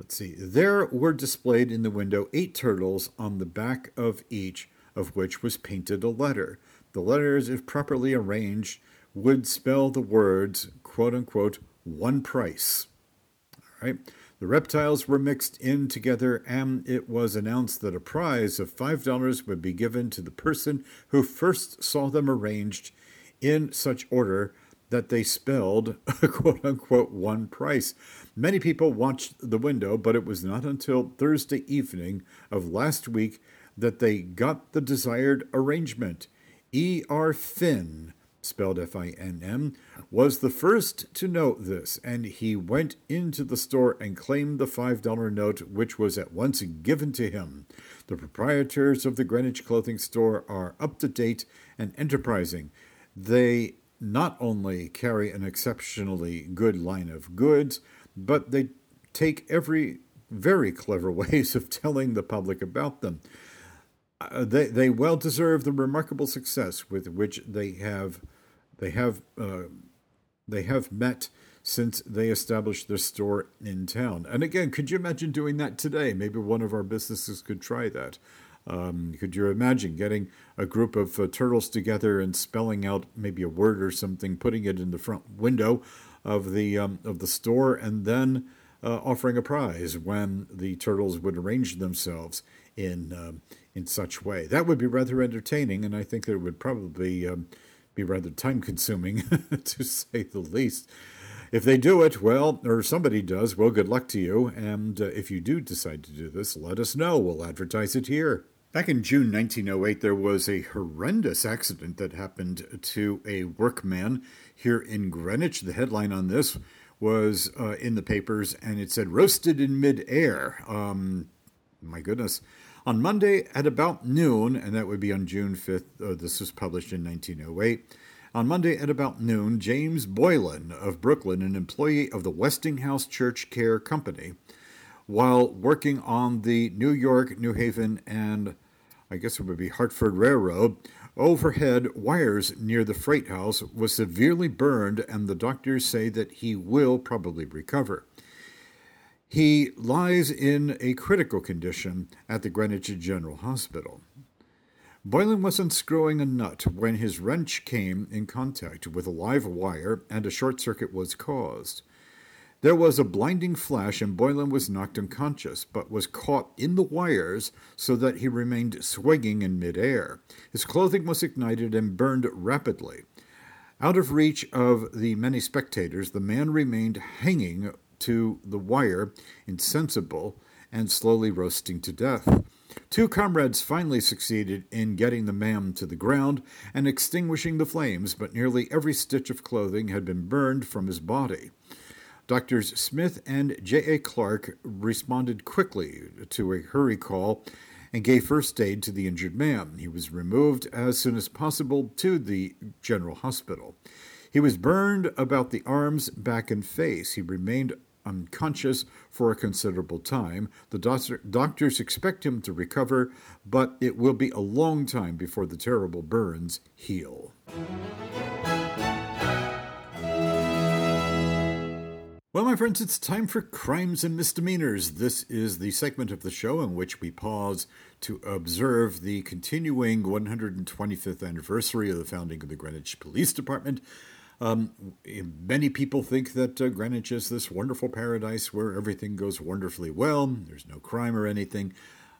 Let's see. There were displayed in the window eight turtles, on the back of each of which was painted a letter. The letters, if properly arranged, would spell the words, quote unquote, one price. All right. The reptiles were mixed in together, and it was announced that a prize of $5 would be given to the person who first saw them arranged in such order that they spelled, quote unquote, one price. Many people watched the window, but it was not until Thursday evening of last week that they got the desired arrangement. E. R. Finn spelled F I N M, was the first to note this, and he went into the store and claimed the $5 note, which was at once given to him. The proprietors of the Greenwich clothing store are up to date and enterprising. They not only carry an exceptionally good line of goods, but they take every very clever ways of telling the public about them. Uh, they, they well deserve the remarkable success with which they have they have uh, they have met since they established their store in town. And again, could you imagine doing that today? Maybe one of our businesses could try that. Um, could you imagine getting a group of uh, turtles together and spelling out maybe a word or something, putting it in the front window of the um, of the store, and then uh, offering a prize when the turtles would arrange themselves in um, in such way? That would be rather entertaining, and I think that it would probably um, be rather time consuming, to say the least. If they do it, well, or somebody does, well, good luck to you. And uh, if you do decide to do this, let us know. We'll advertise it here. Back in June 1908, there was a horrendous accident that happened to a workman here in Greenwich. The headline on this was uh, in the papers, and it said "roasted in midair." Um, my goodness. On Monday at about noon, and that would be on June 5th, uh, this was published in 1908. On Monday at about noon, James Boylan of Brooklyn, an employee of the Westinghouse Church Kerr Company, while working on the New York, New Haven, and I guess it would be Hartford Railroad, overhead wires near the freight house was severely burned, and the doctors say that he will probably recover. He lies in a critical condition at the Greenwich General Hospital. Boylan was unscrewing a nut when his wrench came in contact with a live wire and a short circuit was caused. There was a blinding flash, and Boylan was knocked unconscious, but was caught in the wires so that he remained swinging in midair. His clothing was ignited and burned rapidly. Out of reach of the many spectators, the man remained hanging to the wire, insensible, and slowly roasting to death. Two comrades finally succeeded in getting the man to the ground and extinguishing the flames, but nearly every stitch of clothing had been burned from his body. Doctors Smith and J.A. Clark responded quickly to a hurry call and gave first aid to the injured man. He was removed as soon as possible to the general hospital. He was burned about the arms, back, and face. He remained unconscious for a considerable time. The doctor, doctors expect him to recover, but it will be a long time before the terrible burns heal. Well, my friends, it's time for Crimes and Misdemeanors. This is the segment of the show in which we pause to observe the continuing 125th anniversary of the founding of the Greenwich Police Department. Um, many people think that uh, Greenwich is this wonderful paradise where everything goes wonderfully well, there's no crime or anything.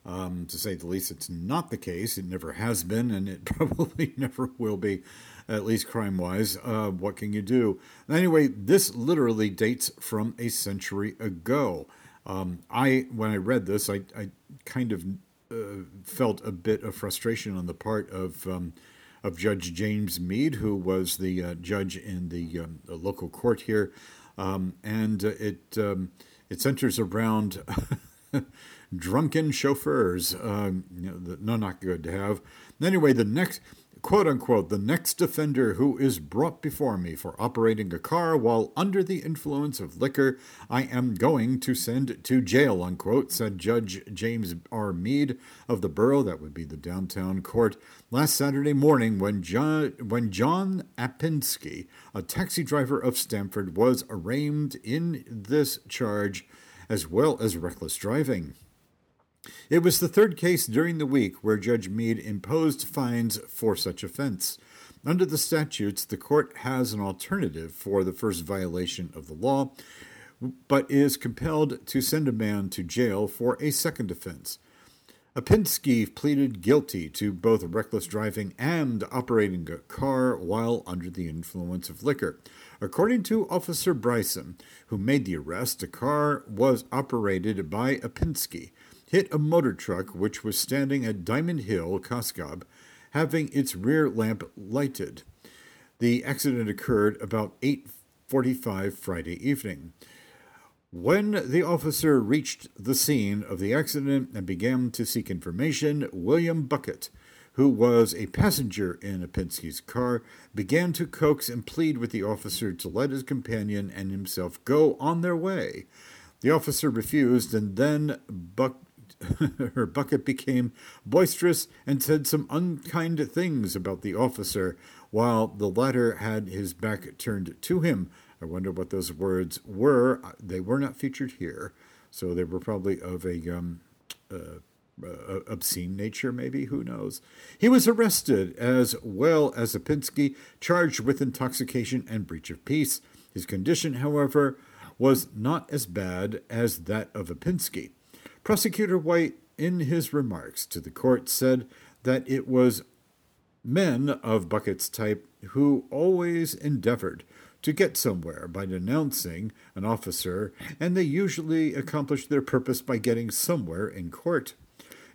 Um, to say the least, it's not the case. It never has been, and it probably never will be, at least crime wise. Uh, what can you do? Anyway, this literally dates from a century ago. Um, I when I read this, I, I kind of uh, felt a bit of frustration on the part of um, of Judge James Mead, who was the uh, judge in the, um, the, local court here, um, and uh, it um, it centers around drunken chauffeurs. Um, you know, no, not good to have. Anyway, the next quote unquote, the next offender who is brought before me for operating a car while under the influence of liquor, I am going to send to jail, unquote, said Judge James R. Mead of the borough, that would be the downtown court, last Saturday morning when John, when John Apinski, a taxi driver of Stamford, was arraigned in this charge as well as reckless driving. It was the third case during the week where Judge Mead imposed fines for such offense. Under the statutes, the court has an alternative for the first violation of the law, but is compelled to send a man to jail for a second offense. Apinski pleaded guilty to both reckless driving and operating a car while under the influence of liquor. According to Officer Bryson, who made the arrest, the car was operated by Apinski hit a motor truck which was standing at Diamond Hill, Cos Cob, having its rear lamp lighted. The accident occurred about 8:45 Friday evening. When the officer reached the scene of the accident and began to seek information, William Bucket, who was a passenger in Apinski's car, began to coax and plead with the officer to let his companion and himself go on their way. The officer refused, and then Buck her bucket became boisterous and said some unkind things about the officer, while the latter had his back turned to him. I wonder what those words were. They were not featured here, so they were probably of a um, uh, uh, obscene nature, maybe. Who knows? He was arrested as well as Apinski, charged with intoxication and breach of peace. His condition, however, was not as bad as that of Apinski. Prosecutor White, in his remarks to the court, said that it was men of Bucket's type who always endeavored to get somewhere by denouncing an officer, and they usually accomplished their purpose by getting somewhere in court.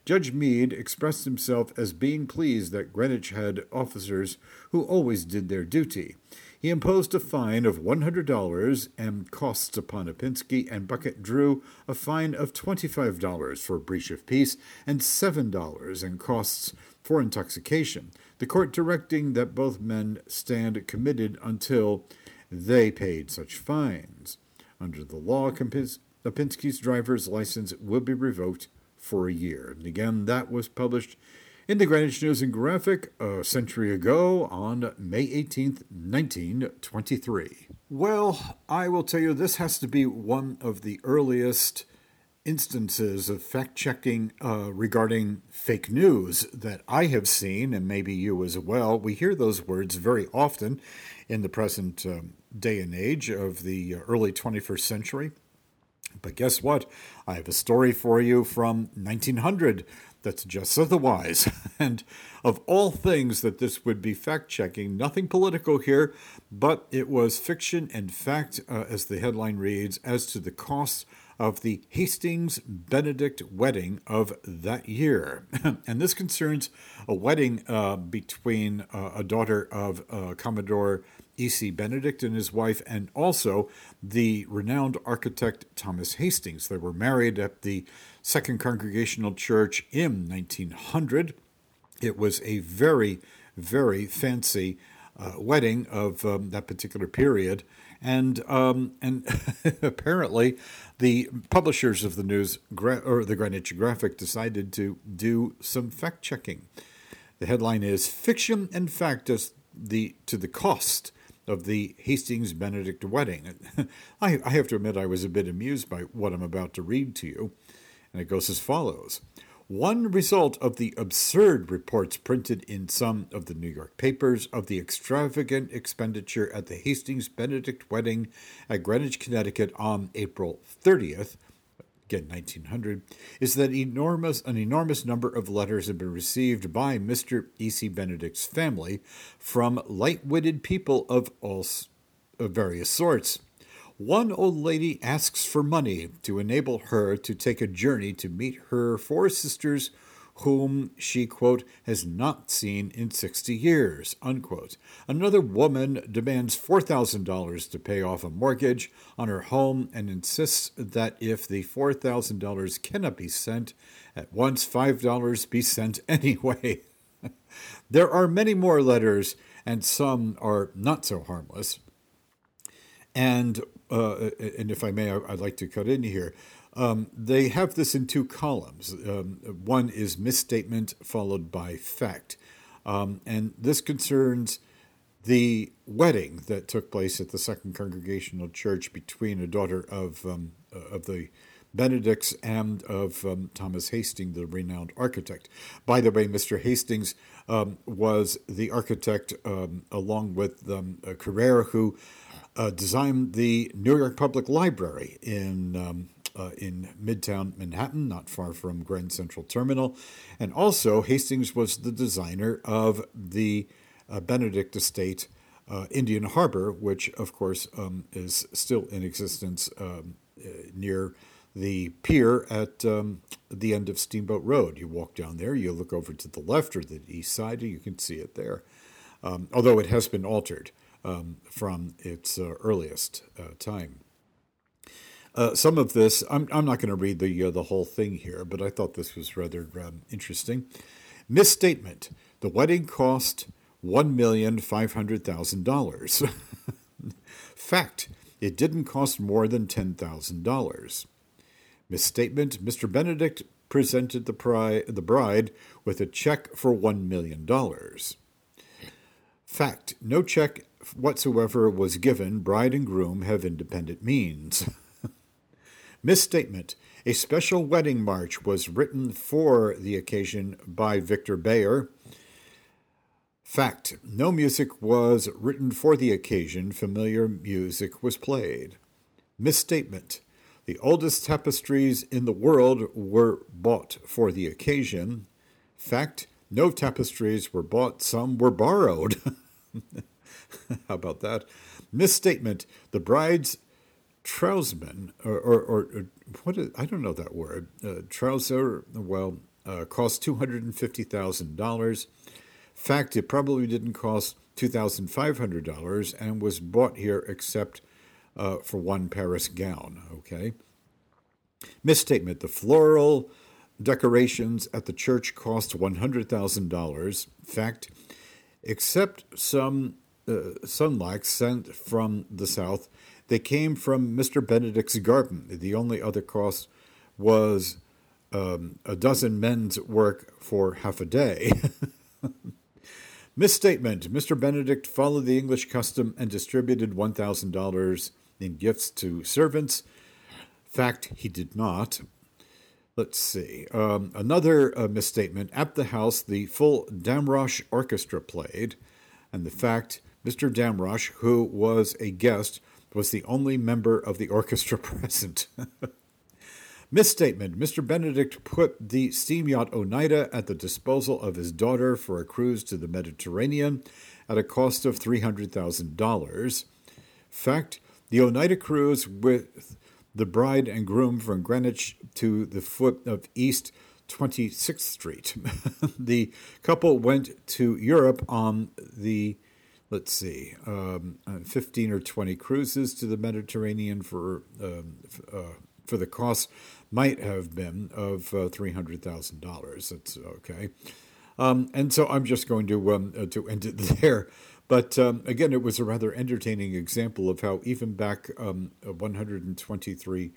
Judge Mead expressed himself as being pleased that Greenwich had officers who always did their duty. He imposed a fine of $100 and costs upon Apinski, and Bucket drew a fine of $25 for breach of peace and $7 in costs for intoxication, the court directing that both men stand committed until they paid such fines. Under the law, Apinski's driver's license will be revoked for a year. And again, that was published in the Greenwich News and Graphic a century ago on May 18th, 1923. Well, I will tell you, this has to be one of the earliest instances of fact checking uh, regarding fake news that I have seen, and maybe you as well. We hear those words very often in the present um, day and age of the early 21st century. But guess what? I have a story for you from 1900 that's just otherwise. and of all things that this would be fact checking, nothing political here, but it was fiction and fact, uh, as the headline reads, as to the cost of the Hastings Benedict wedding of that year. and this concerns a wedding uh, between uh, a daughter of uh, Commodore E.C. Benedict and his wife, and also the renowned architect Thomas Hastings. They were married at the Second Congregational Church in 1900. It was a very, very fancy uh, wedding of um, that particular period. And um, and apparently, the publishers of the news or the Greenwich Graphic decided to do some fact checking. The headline is "Fiction and Fact as the to the cost of the Hastings Benedict wedding." I, I have to admit, I was a bit amused by what I'm about to read to you, and it goes as follows. One result of the absurd reports printed in some of the New York papers of the extravagant expenditure at the Hastings Benedict wedding at Greenwich, Connecticut on April 30th, again 1900, is that enormous an enormous number of letters have been received by Mr. E.C. Benedict's family from light-witted people of all of various sorts one old lady asks for money to enable her to take a journey to meet her four sisters whom she, quote, has not seen in 60 years, unquote. Another woman demands $4,000 to pay off a mortgage on her home and insists that if the $4,000 cannot be sent at once, $5 be sent anyway. there are many more letters, and some are not so harmless. And uh, and if I may, I'd like to cut in here. Um, they have this in two columns. Um, one is misstatement followed by fact. Um, and this concerns the wedding that took place at the Second Congregational Church between a daughter of, um, of the Benedicts and of um, Thomas Hastings, the renowned architect. By the way, Mr. Hastings um, was the architect along with um, Carrere, who uh, designed the New York Public Library in um, uh, in Midtown Manhattan, not far from Grand Central Terminal, and also Hastings was the designer of the uh, Benedict Estate. Uh, Indian Harbor, which of course um, is still in existence um, uh, near the pier at um, the end of Steamboat Road. You walk down there, you look over to the left or the east side, and you can see it there. Um, although it has been altered um, from its uh, earliest uh, time. Uh, some of this, I'm, I'm not going to read the, uh, the whole thing here, but I thought this was rather um, interesting. Misstatement The wedding cost $1,500,000. Fact It didn't cost more than $10,000. Misstatement Mr. Benedict presented the, pri- the bride with a check for $1 million. Fact No check whatsoever was given, bride and groom have independent means. Misstatement A special wedding march was written for the occasion by Victor Bayer. Fact No music was written for the occasion, familiar music was played. Misstatement The oldest tapestries in the world were bought for the occasion. Fact No tapestries were bought, some were borrowed. How about that? Misstatement. The bride's trousman, or, or, or what is, I don't know that word. Uh, trouser, well, uh, cost $250,000. Fact, it probably didn't cost $2,500 and was bought here except uh, for one Paris gown, okay? Misstatement. The floral decorations at the church cost $100,000. Fact, except some uh, sunlight sent from the south. They came from Mr. Benedict's garden. The only other cost was um, a dozen men's work for half a day. Misstatement Mr. Benedict followed the English custom and distributed $1,000 in gifts to servants. Fact, he did not. Let's see. Um, another uh, misstatement. At the house, the full Damrosch Orchestra played, and the fact Mr. Damrosch, who was a guest, was the only member of the orchestra present. Misstatement Mr. Benedict put the steam yacht Oneida at the disposal of his daughter for a cruise to the Mediterranean at a cost of $300,000. Fact The Oneida cruise with the bride and groom from Greenwich to the foot of East 26th Street. the couple went to Europe on the let's see, um, uh, 15 or 20 cruises to the Mediterranean for um, uh, for the cost might have been of uh, $300,000. That's okay. Um, and so I'm just going to um, uh, to end it there. But um, again, it was a rather entertaining example of how even back um, 123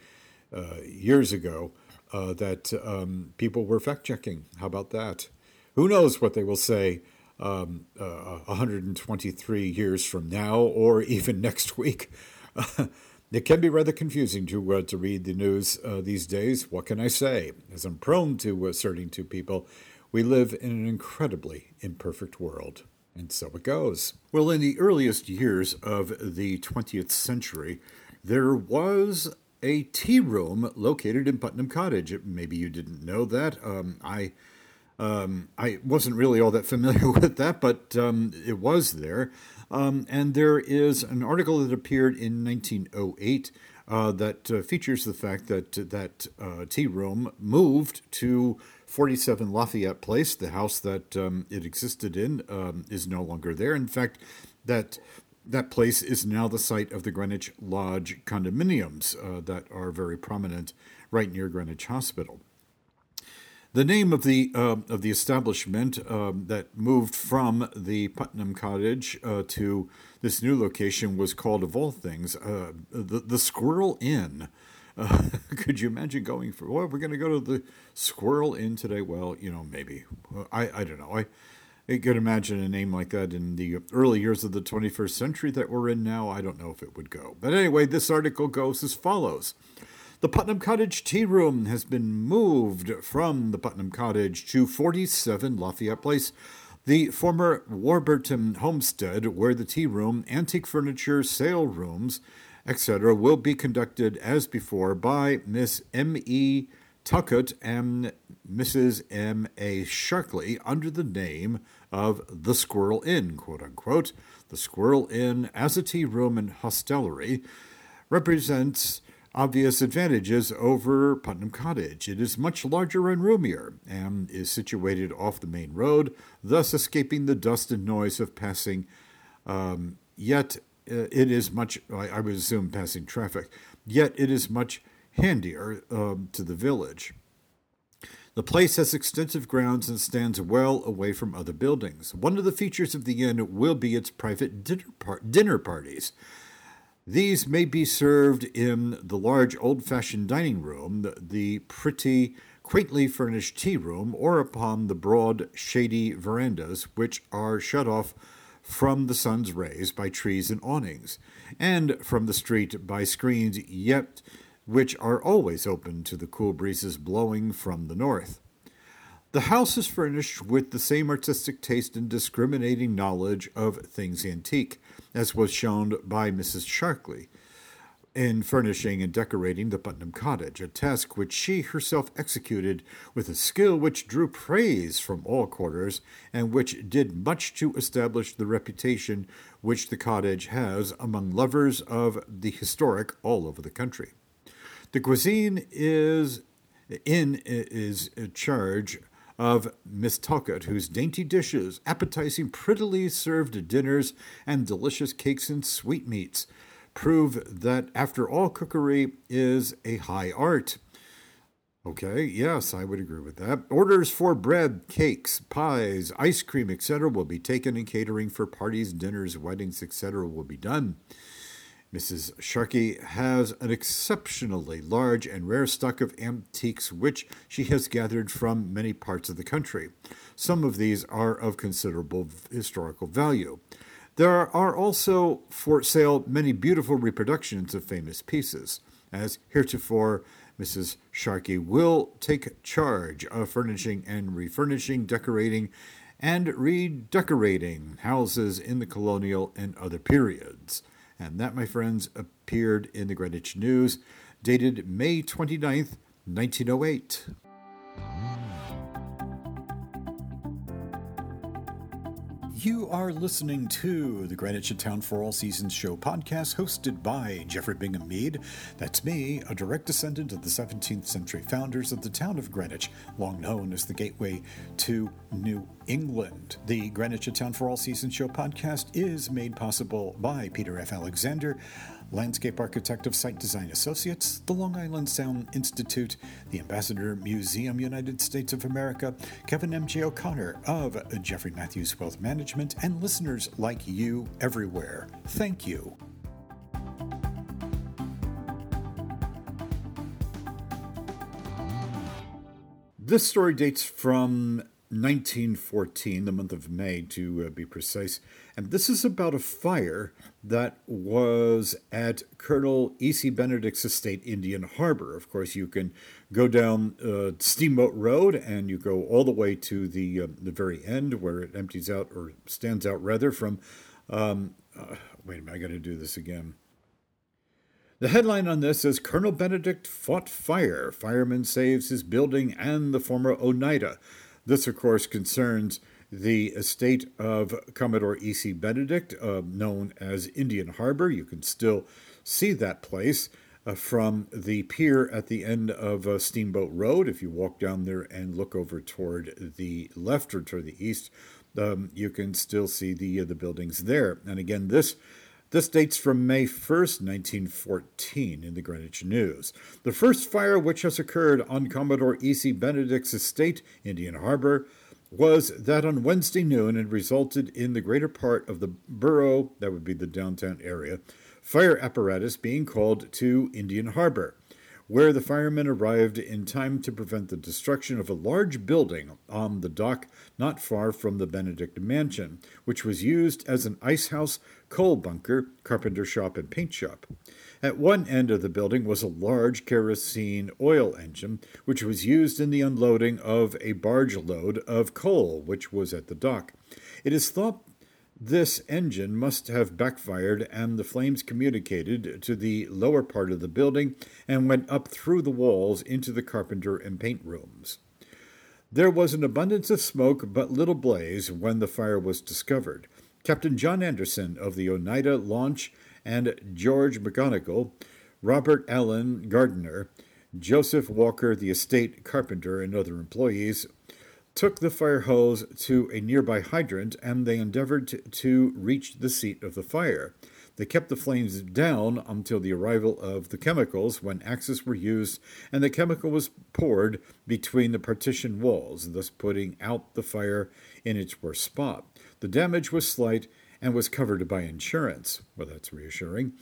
uh, years ago, uh, that um, people were fact checking. How about that? Who knows what they will say um, uh, 123 years from now or even next week? it can be rather confusing to uh, to read the news uh, these days. What can I say? As I'm prone to asserting to people, we live in an incredibly imperfect world. And so it goes. Well, in the earliest years of the 20th century, there was a tea room located in Putnam Cottage. Maybe you didn't know that. Um, I um, I wasn't really all that familiar with that, but um, it was there. Um, and there is an article that appeared in 1908 uh, that uh, features the fact that that uh, tea room moved to 47 Lafayette Place. The house that um, it existed in um, is no longer there. In fact, that that place is now the site of the Greenwich Lodge condominiums uh, that are very prominent right near Greenwich Hospital. The name of the uh, of the establishment um, that moved from the Putnam Cottage uh, to this new location was called, of all things, uh, the the Squirrel Inn. Uh, could you imagine going for? Well, we're going to go to the Squirrel Inn today. Well, you know, maybe I I don't know. I I could imagine a name like that in the early years of the 21st century that we're in now. I don't know if it would go. But anyway, this article goes as follows. The Putnam Cottage Tea Room has been moved from the Putnam Cottage to 47 Lafayette Place, the former Warburton homestead, where the tea room, antique furniture, sale rooms, etc., will be conducted as before by Miss M. E. Tuckett and Mrs. M. A. Sharkey under the name of the Squirrel Inn, quote unquote. The Squirrel Inn, as a tea room and hostelry, represents obvious advantages over Putnam Cottage. It is much larger and roomier and is situated off the main road, thus escaping the dust and noise of passing. Um, yet it is much, I, would assume, passing traffic, yet it is much handier um, to the village. The place has extensive grounds and stands well away from other buildings. One of the features of the inn will be its private dinner, par- dinner parties. These may be served in the large old fashioned dining room, the pretty, quaintly furnished tea room, or upon the broad, shady verandas, which are shut off from the sun's rays by trees and awnings, and from the street by screens, yet which are always open to the cool breezes blowing from the north. The house is furnished with the same artistic taste and discriminating knowledge of things antique as was shown by Mrs. Sharkey in furnishing and decorating the Putnam cottage, a task which she herself executed with a skill which drew praise from all quarters and which did much to establish the reputation which the cottage has among lovers of the historic all over the country. The cuisine is in is in charge of Miss Tuckett, whose dainty dishes, appetizing, prettily served dinners, and delicious cakes and sweetmeats prove that, after all, cookery is a high art. Okay, yes, I would agree with that. Orders for bread, cakes, pies, ice cream, etc., will be taken, and catering for parties, dinners, weddings, etc., will be done. Mrs. Sharkey has an exceptionally large and rare stock of antiques which she has gathered from many parts of the country. Some of these are of considerable historical value. There are also for sale many beautiful reproductions of famous pieces. As heretofore, Mrs. Sharkey will take charge of furnishing and refurnishing, decorating, and redecorating houses in the colonial and other periods. And that, my friends, appeared in the Greenwich News, dated May 29th, 1908. You are listening to the Greenwich Town for All Seasons show podcast hosted by Jeffrey Bingham Mead. That's me, a direct descendant of the 17th century founders of the town of Greenwich, long known as the gateway to New England. The Greenwich Town for All Seasons show podcast is made possible by Peter F. Alexander landscape architect of Site Design Associates, the Long Island Sound Institute, the Ambassador Museum United States of America, Kevin M.J. O'Connor of Jeffrey Matthews Wealth Management, and listeners like you everywhere. Thank you. This story dates from 1914, the month of May to uh, be precise. And this is about a fire that was at Colonel E.C. Benedict's estate, Indian Harbor. Of course, you can go down uh, Steamboat Road and you go all the way to the, uh, the very end where it empties out or stands out rather from. Um, uh, wait a minute, I got to do this again. The headline on this is Colonel Benedict fought fire. Fireman saves his building and the former Oneida. This, of course, concerns the estate of Commodore E.C. Benedict, uh, known as Indian Harbor. You can still see that place uh, from the pier at the end of uh, Steamboat Road. If you walk down there and look over toward the left or toward the east, um, you can still see the uh, the buildings there. And again, this this dates from May 1st, 1914, in the Greenwich News. The first fire which has occurred on Commodore E.C. Benedict's estate, Indian Harbor, was that on Wednesday noon and resulted in the greater part of the borough, that would be the downtown area, fire apparatus being called to Indian Harbor where the firemen arrived in time to prevent the destruction of a large building on the dock not far from the Benedict Mansion, which was used as an ice house, coal bunker, carpenter shop, and paint shop. At one end of the building was a large kerosene oil engine, which was used in the unloading of a barge load of coal, which was at the dock. It is thought this engine must have backfired, and the flames communicated to the lower part of the building and went up through the walls into the carpenter and paint rooms. There was an abundance of smoke, but little blaze when the fire was discovered. Captain John Anderson of the Oneida launch and George McGonigal, Robert Allen Gardiner, Joseph Walker, the estate carpenter, and other employees took the fire hose to a nearby hydrant and they endeavored to, to, reach the seat of the fire. They kept the flames down until the arrival of the chemicals when axes were used and the chemical was poured between the partition walls, thus putting out the fire in its worst spot. The damage was slight and was covered by insurance. Well, that's reassuring.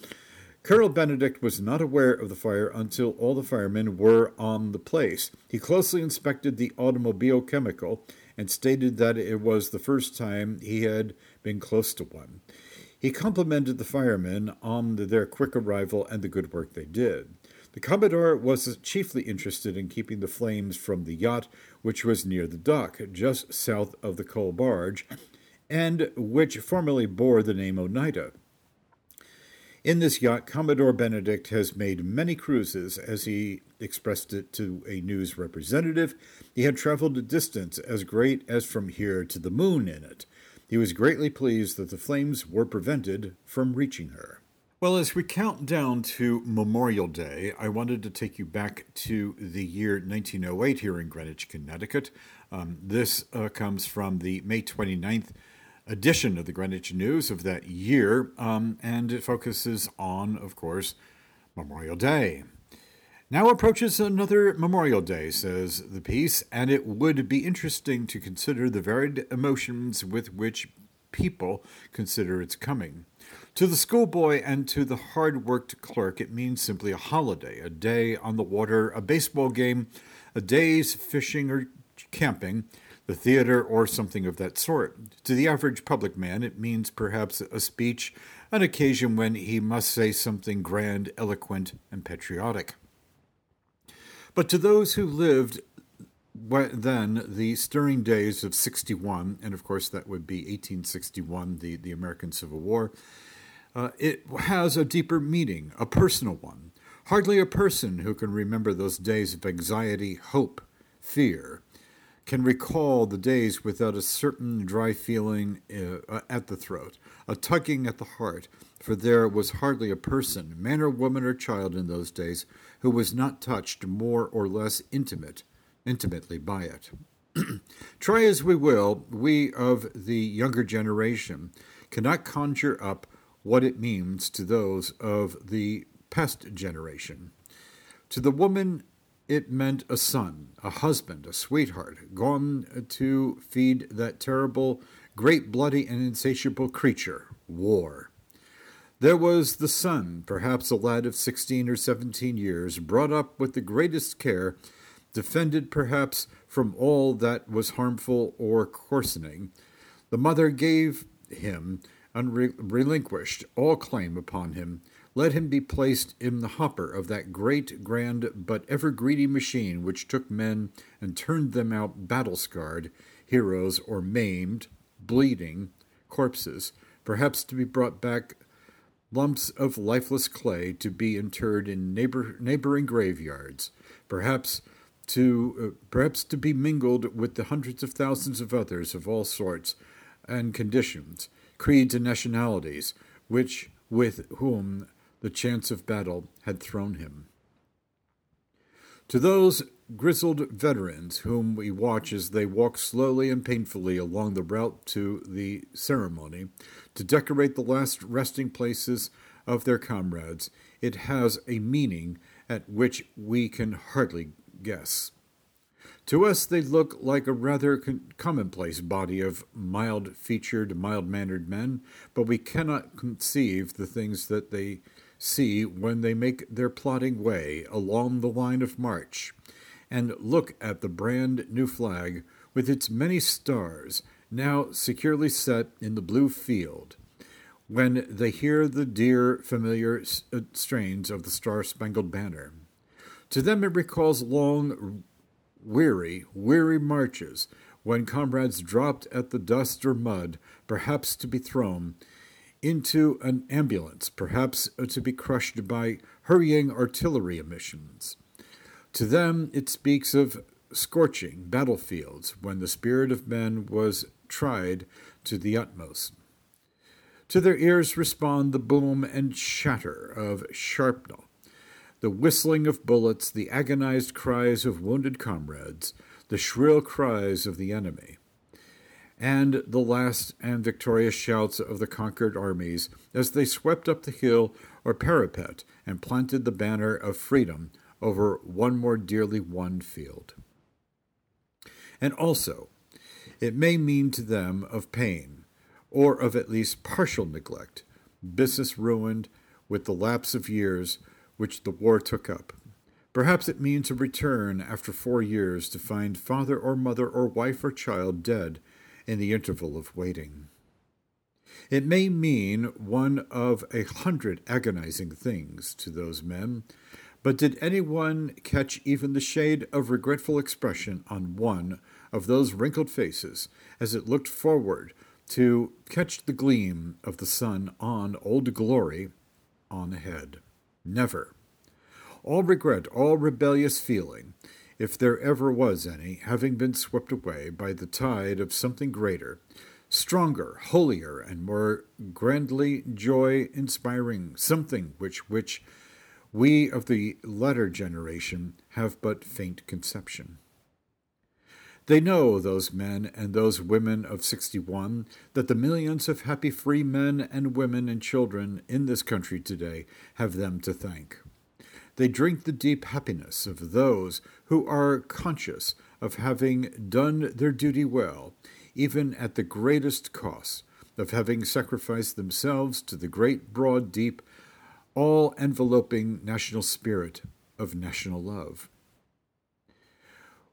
Colonel Benedict was not aware of the fire until all the firemen were on the place. He closely inspected the automobile chemical and stated that it was the first time he had been close to one. He complimented the firemen on their quick arrival and the good work they did. The Commodore was chiefly interested in keeping the flames from the yacht, which was near the dock, just south of the coal barge, and which formerly bore the name Oneida. In this yacht, Commodore Benedict has made many cruises, as he expressed it to a news representative. He had traveled a distance as great as from here to the moon in it. He was greatly pleased that the flames were prevented from reaching her. Well, as we count down to Memorial Day, I wanted to take you back to the year 1908 here in Greenwich, Connecticut. Um, this uh, comes from the May 29th edition of the Greenwich News of that year, um, and it focuses on, of course, Memorial Day. Now approaches another Memorial Day, says the piece, and it would be interesting to consider the varied emotions with which people consider its coming. To the schoolboy and to the hard worked clerk, it means simply a holiday, a day on the water, a baseball game, a day's fishing or camping, the theater, or something of that sort. To the average public man, it means perhaps a speech, an occasion when he must say something grand, eloquent, and patriotic. But to those who lived then the stirring days of 61, and of course that would be 1861, the, the American Civil War, uh, it has a deeper meaning, a personal one. Hardly a person who can remember those days of anxiety, hope, fear, can recall the days without a certain dry feeling uh, at the throat, a tugging at the heart, for there was hardly a person, man or woman or child in those days, who was not touched more or less intimate, intimately by it. Try as we will, we of the younger generation cannot conjure up what it means to those of the past generation. To the woman, it meant a son, a husband, a sweetheart, gone to feed that terrible, great, bloody, and insatiable creature, war. There was the son, perhaps a lad of sixteen or seventeen years, brought up with the greatest care, defended perhaps from all that was harmful or coarsening. The mother gave him unrelinquished all claim upon him, let him be placed in the hopper of that great, grand, but ever greedy machine which took men and turned them out battle scarred, heroes, or maimed, bleeding, corpses, perhaps to be brought back lumps of lifeless clay to be interred in neighbor, neighboring graveyards, perhaps to uh, perhaps to be mingled with the hundreds of thousands of others of all sorts and conditions creeds, and nationalities, which with whom the chance of battle had thrown him. To those grizzled veterans whom we watch as they walk slowly and painfully along the route to the ceremony to decorate the last resting places of their comrades, it has a meaning at which we can hardly guess. To us, they look like a rather con- commonplace body of mild featured, mild mannered men, but we cannot conceive the things that they see when they make their plodding way along the line of march and look at the brand new flag with its many stars now securely set in the blue field. When they hear the dear, familiar uh, strains of the Star Spangled Banner, to them it recalls long weary, weary marches, when comrades dropped at the dust or mud, perhaps to be thrown into an ambulance, perhaps uh, to be crushed by hurrying artillery emissions. To them, it speaks of scorching battlefields when the spirit of men was tried to the utmost. To their ears respond the boom and shatter of shrapnel, the whistling of bullets, the agonized cries of wounded comrades, the shrill cries of the enemy, and the last and victorious shouts of the conquered armies as they swept up the hill or parapet and planted the banner of freedom over one more dearly won field. And also, it may mean to them of pain, or of at least partial neglect, business ruined with the lapse of years which the war took up. Perhaps it means a return after four years to find father or mother or wife or child dead in the interval of waiting. It may mean one of a hundred agonizing things to those men, but did anyone catch even the shade of regretful expression on one of those wrinkled faces as it looked forward to catch the gleam of the sun on Old Glory on ahead? Never. All regret, all rebellious feeling, if there ever was any, having been swept away by the tide of something greater, stronger, holier, and more grandly joy inspiring, something which which we of the latter generation have but faint conception. They know, those men and those women of 61, that the millions of happy free men and women and children in this country today have them to thank. They drink the deep happiness of those who are conscious of having done their duty well, even at the greatest cost, of having sacrificed themselves to the great, broad, deep, all enveloping national spirit of national love.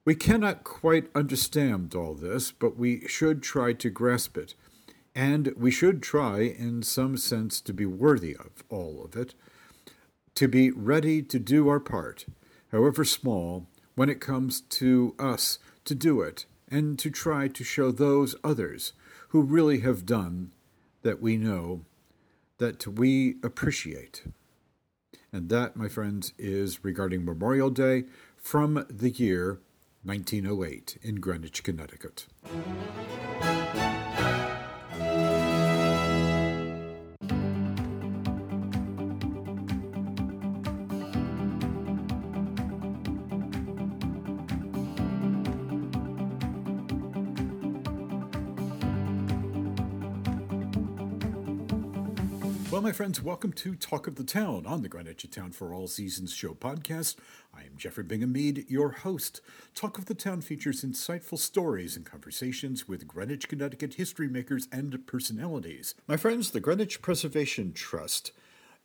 We cannot quite understand all this, but we should try to grasp it, and we should try, in some sense, to be worthy of all of it, to be ready to do our part, however small, when it comes to us to do it and to try to show those others who really have done that we know that we appreciate. And that, my friends, is regarding Memorial Day from the year 1908 in Greenwich, Connecticut. My friends, welcome to Talk of the Town on the Greenwich Town for All Seasons show podcast. I am Jeffrey Bingham Mead, your host. Talk of the Town features insightful stories and conversations with Greenwich, Connecticut history makers and personalities. My friends, the Greenwich Preservation Trust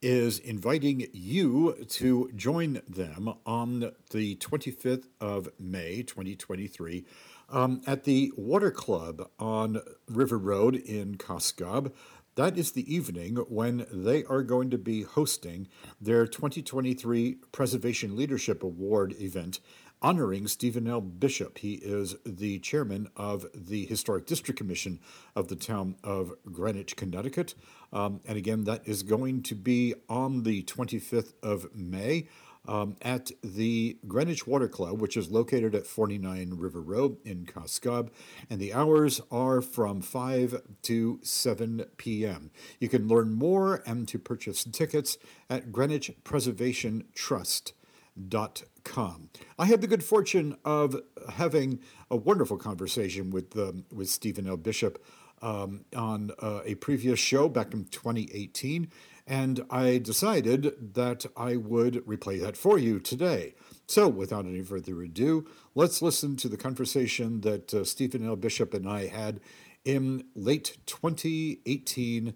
is inviting you to join them on the 25th of May, 2023, um, at the Water Club on River Road in Cos Cob. That is the evening when they are going to be hosting their 2023 Preservation Leadership Award event honoring Stephen L. Bishop. He is the chairman of the Historic District Commission of the town of Greenwich, Connecticut. Um, and again, that is going to be on the 25th of May um, at the Greenwich Water Club, which is located at 49 River Road in Cos Cob, and the hours are from 5 to 7 p.m. You can learn more and to purchase tickets at Greenwich Preservation Trust. Dot com. I had the good fortune of having a wonderful conversation with um, with Stephen L. Bishop um, on uh, a previous show back in 2018, and I decided that I would replay that for you today. So, without any further ado, let's listen to the conversation that uh, Stephen L. Bishop and I had in late 2018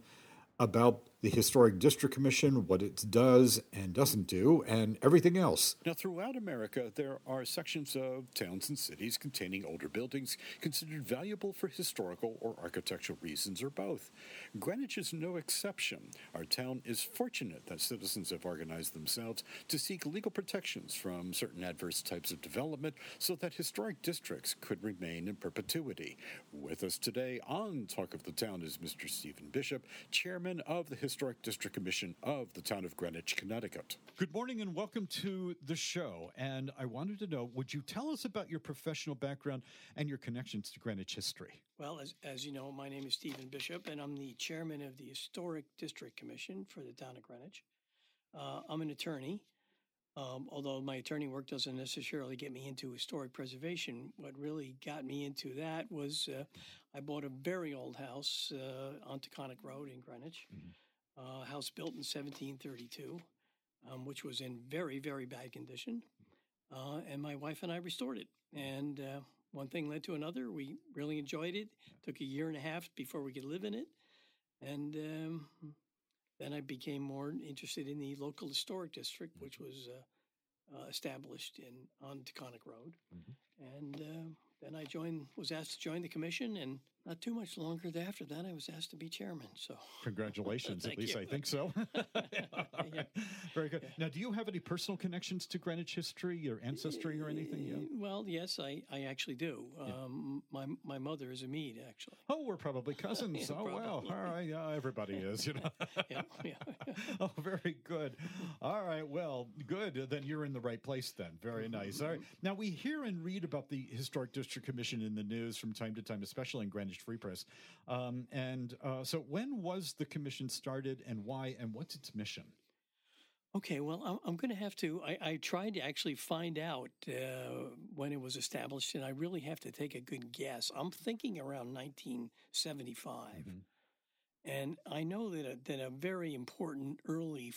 about the Historic District Commission, what it does and doesn't do, and everything else. Now, throughout America, there are sections of towns and cities containing older buildings considered valuable for historical or architectural reasons or both. Greenwich is no exception. Our town is fortunate that citizens have organized themselves to seek legal protections from certain adverse types of development so that historic districts could remain in perpetuity. With us today on Talk of the Town is Mr. Stephen Bishop, chairman of the Historic Historic District Commission of the town of Greenwich, Connecticut. Good morning and welcome to the show. And I wanted to know would you tell us about your professional background and your connections to Greenwich history? Well, as, as you know, my name is Stephen Bishop, and I'm the chairman of the Historic District Commission for the town of Greenwich. Uh, I'm an attorney. Um, although my attorney work doesn't necessarily get me into historic preservation, what really got me into that was uh, I bought a very old house uh, on Taconic Road in Greenwich. Mm-hmm uh, house built in 1732, um, which was in very, very bad condition. Uh, and my wife and I restored it. And uh, one thing led to another. We really enjoyed it. Took a year and a half before we could live in it. And um, then I became more interested in the local historic district, which mm-hmm. was uh, uh, established in on Taconic Road. Mm-hmm. And uh, then I joined, was asked to join the commission, and not too much longer after that, I was asked to be chairman. So congratulations, at least you. I think so. yeah. Very good. Yeah. Now, do you have any personal connections to Greenwich history or ancestry or anything? Yeah. Eh, well, yes, I, I actually do. Um, my my mother is a Mead, actually. Oh, we're probably cousins. oh, probably. well, all right. Yeah, everybody is, you know. yeah, yeah. oh, very good. All right. Well, good. Then you're in the right place. Then, very mm-hmm, nice. All right. Mm-hmm. Now we hear and read about the historic district commission in the news from time to time, especially in Greenwich Free Press. Um, and uh, so, when was the commission started, and why, and what's its mission? Okay, well, I'm, I'm going to have to. I, I, tried to actually find out uh, when it was established, and I really have to take a good guess. I'm thinking around 1975. Mm-hmm. And I know that a, that a very important early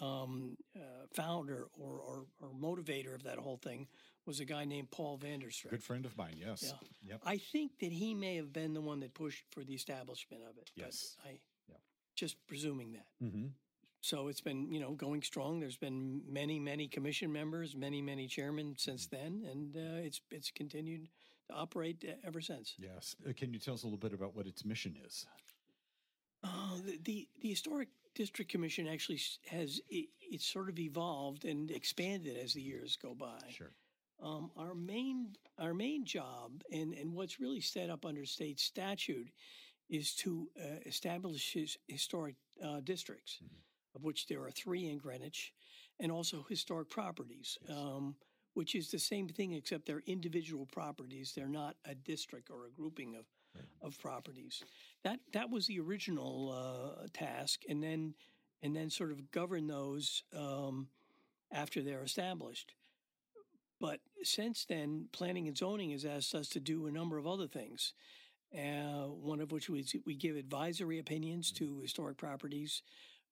um, uh, founder or, or, or, motivator of that whole thing was a guy named Paul Vanderstreek. Good friend of mine, yes. Yeah. Yep. I think that he may have been the one that pushed for the establishment of it. Yes. I yep. just presuming that. Mm-hmm. So it's been, you know, going strong. There's been many, many commission members, many, many chairmen since then, and uh, it's it's continued to operate uh, ever since. Yes. Uh, can you tell us a little bit about what its mission is? Uh, the, the, the historic district commission actually has it, it's sort of evolved and expanded as the years go by. Sure. Um, our main our main job and, and what's really set up under state statute is to uh, establish his historic uh, districts, of which there are three in Greenwich, and also historic properties, um, which is the same thing except they're individual properties. They're not a district or a grouping of of properties. That that was the original uh, task, and then and then sort of govern those um, after they're established. But since then, planning and zoning has asked us to do a number of other things. Uh, one of which was we give advisory opinions to historic properties,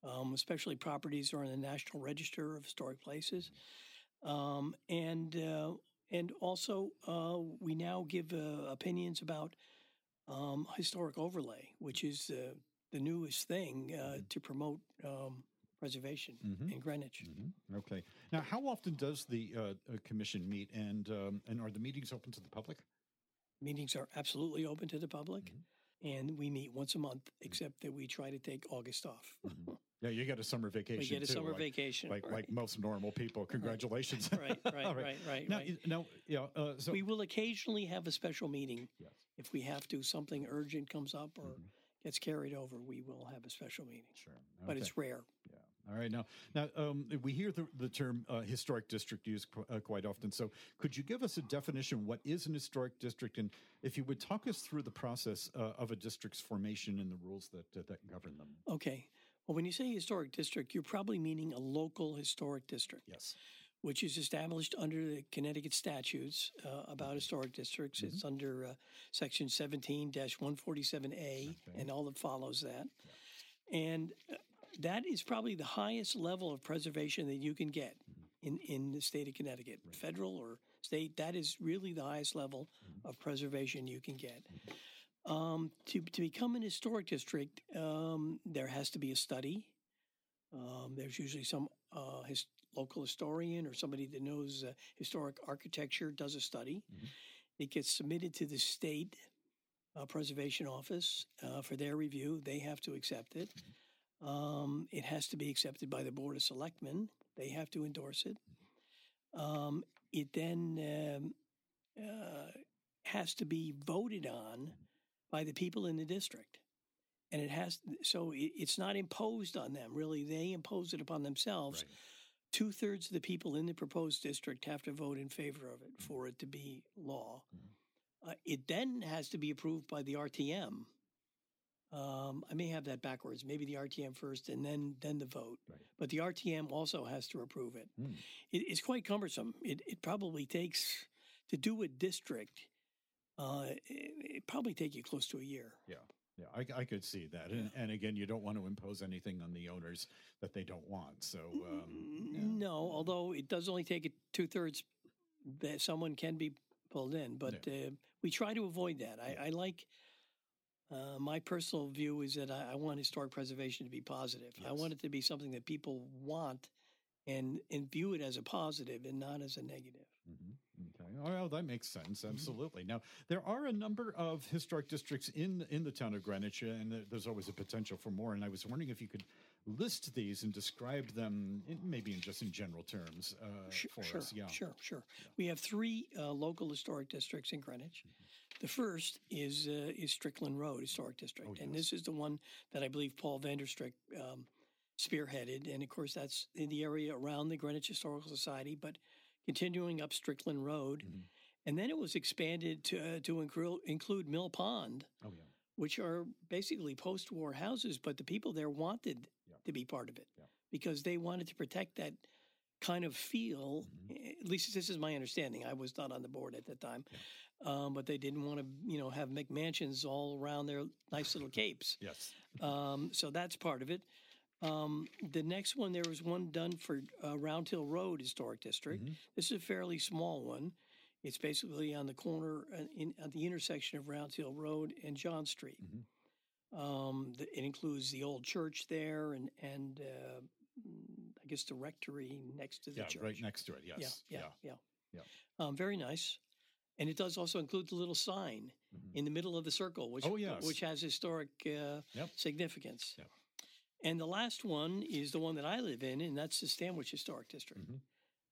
um, especially properties that are in the National Register of Historic Places, um, and uh, and also uh, we now give uh, opinions about um, historic overlay, which is uh, the newest thing uh, to promote um, preservation in Greenwich. Okay. Now, how often does the uh, uh, commission meet, and um, and are the meetings open to the public? Meetings are absolutely open to the public, Mm-hmm. and we meet once a month, except that we try to take August off. Yeah, you get a summer vacation. we get a too, summer like- vacation. like right. like most normal people. Congratulations. right, right, All right, right, Now, right. now, yeah. Uh, so we will occasionally have a special meeting Yes. if we have to. Something urgent comes up or gets carried over, we will have a special meeting. sure. But it's rare. Yeah. All right. Now, now um, we hear the, the term uh, historic district used qu- uh, quite often. So, could you give us a definition? What is an historic district, and if you would talk us through the process uh, of a district's formation and the rules that uh, that govern them? Okay. Well, when you say historic district, you're probably meaning a local historic district. Yes. which is established under the Connecticut statutes uh, about historic districts. It's under uh, section 17 147A and all that follows that. And uh, that is probably the highest level of preservation that you can get in, in the state of Connecticut, federal or state. That is really the highest level of preservation you can get. Um, to, to become an historic district, um, there has to be a study. Um, there's usually some uh, his, local historian or somebody that knows uh, historic architecture does a study. It gets submitted to the state uh, preservation office uh, for their review. They have to accept it. Um, it has to be accepted by the board of selectmen. They have to endorse it. Um, it then um, uh, has to be voted on by the people in the district. And it has so it, it's not imposed on them really. They impose it upon themselves. Two thirds of the people in the proposed district have to vote in favor of it for it to be law. Uh, it then has to be approved by the rtm um, i may have that backwards maybe the rtm first and then then the vote Right. but the rtm also has to approve it. Hmm. it it's quite cumbersome it, it probably takes to do a district uh, it, it probably take you close to a year Yeah. Yeah, I, I could see that, and, and again, you don't want to impose anything on the owners that they don't want. So, um, yeah. No, although it does only take two thirds that someone can be pulled in, but uh, we try to avoid that. I, I like. Uh, my personal view is that I, I want historic preservation to be positive. I want it to be something that people want, and and view it as a positive and not as a negative. Mhm. Okay. Oh, well, that makes sense. Absolutely. Now, there are a number of historic districts in in the town of Greenwich, and there's always a potential for more. And I was wondering if you could list these and describe them, in, maybe in just in general terms, uh, for sure, us. Yeah. Sure, sure. We have three uh, local historic districts in Greenwich. Mm-hmm. The first is uh, is Strickland Road Historic District, Oh, and this is the one that I believe Paul Vanderstrick um, spearheaded. And of course, that's in the area around the Greenwich Historical Society, but continuing up Strickland Road. Mm-hmm. And then it was expanded to, uh, to include, include Mill Pond, Oh, yeah. which are basically post war houses, but the people there wanted Yeah. to be part of it Yeah. because they wanted to protect that kind of feel. Mm-hmm. At least this is my understanding. I was not on the board at the time, um, but they didn't want to, you know, have McMansions all around their nice little capes. Yes. Um, so that's part of it. Um, the next one, there was one done for uh, Round Hill Road Historic District. This is a fairly small one. It's basically on the corner, uh, in, at the intersection of Round Hill Road and John Street. Um, the, it includes the old church there and, and uh, mm, I guess the rectory next to the Yeah. church. Right next to it. Yes. Yeah, yeah, yeah. Yeah. Um, very nice. And it does also include the little sign in the middle of the circle, which Mm-hmm. Oh, yes. which has historic uh, Yep. significance. Yep. And the last one is the one that I live in, and that's the Stanwich Historic District. Mhm.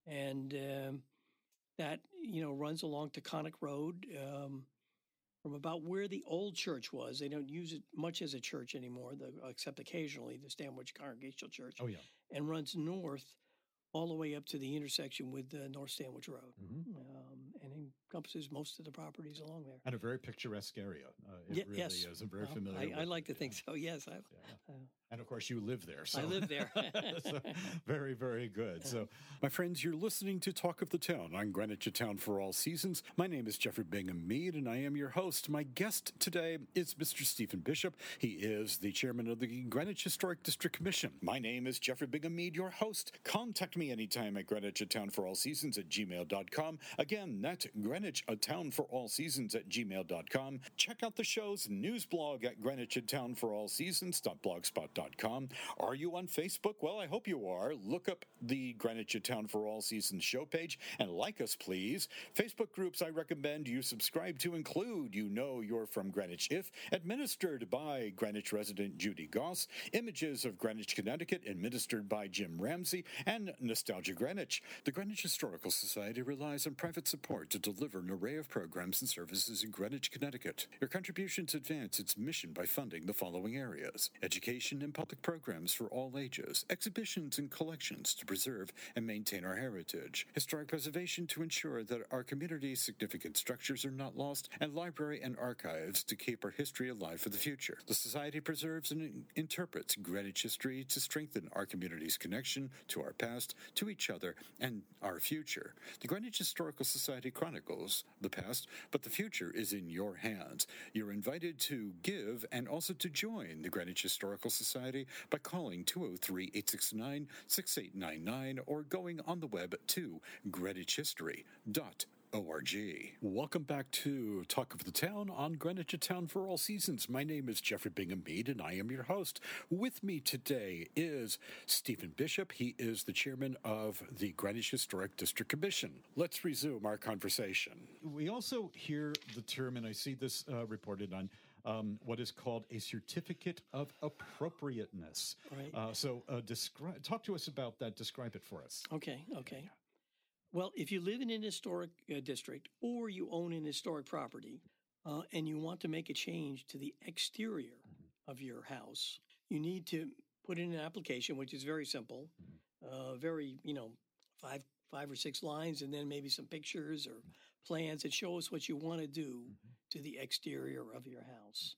And um, that you know runs along Taconic Road um, from about where the old church was. They don't use it much as a church anymore, the, except occasionally the Stanwich Congregational Church, Oh yeah. and runs north all the way up to the intersection with the North Stanwich Road, Mhm. um, and encompasses most of the properties along there. And a very picturesque area. Uh, it Ye- really yes. is. I'm very familiar. I, I like to think so. Yes, I, Yeah. And of course, you live there. So. I live there. So, very, very good. So, My friends, you're listening to Talk of the Town on Greenwich a Town for All Seasons. My name is Jeffrey Bingham Mead, and I am your host. My guest today is Mr. Stephen Bishop. He is the chairman of the Greenwich Historic District Commission. My name is Jeffrey Bingham Mead, your host. Contact me anytime at Greenwich a Town for All Seasons at gmail.com. Again, that's Greenwich a Town for All Seasons at gmail.com. Check out the show's news blog at Greenwich a Town for All Seasons.blogspot.com. Are you on Facebook? Well, I hope you are. Look up the Greenwich Town for All Seasons show page and like us, please. Facebook groups I recommend you subscribe to include You Know You're from Greenwich If, administered by Greenwich resident Judy Goss, Images of Greenwich, Connecticut, administered by Jim Ramsey, and Nostalgia Greenwich. The Greenwich Historical Society relies on private support to deliver an array of programs and services in Greenwich, Connecticut. Your contributions advance its mission by funding the following areas education and public programs for all ages, exhibitions and collections to preserve and maintain our heritage, historic preservation to ensure that our community's significant structures are not lost, and library and archives to keep our history alive for the future. The Society preserves and interprets Greenwich history to strengthen our community's connection to our past, to each other, and our future. The Greenwich Historical Society chronicles the past, but the future is in your hands. You're invited to give and also to join the Greenwich Historical Society by calling 203 869 6899 or going on the web to greenwichhistory.org. O-R-G. Welcome back to Talk of the Town on Greenwich Town for All Seasons. My name is Jeffrey Bingham Mead, and I am your host. With me today is Stephen Bishop. He is the chairman of the Greenwich Historic District Commission. Let's resume our conversation. we also hear the term, and I see this uh, reported on um, what is called a certificate of appropriateness. Right. Uh, so, uh, describe. Talk to us about that. Describe it for us. Okay, okay. Well, if you live in an historic uh, district or you own an historic property uh, and you want to make a change to the exterior of your house, you need to put in an application, which is very simple, uh, very, you know, five five or six lines, and then maybe some pictures or plans that show us what you want to do to the exterior of your house.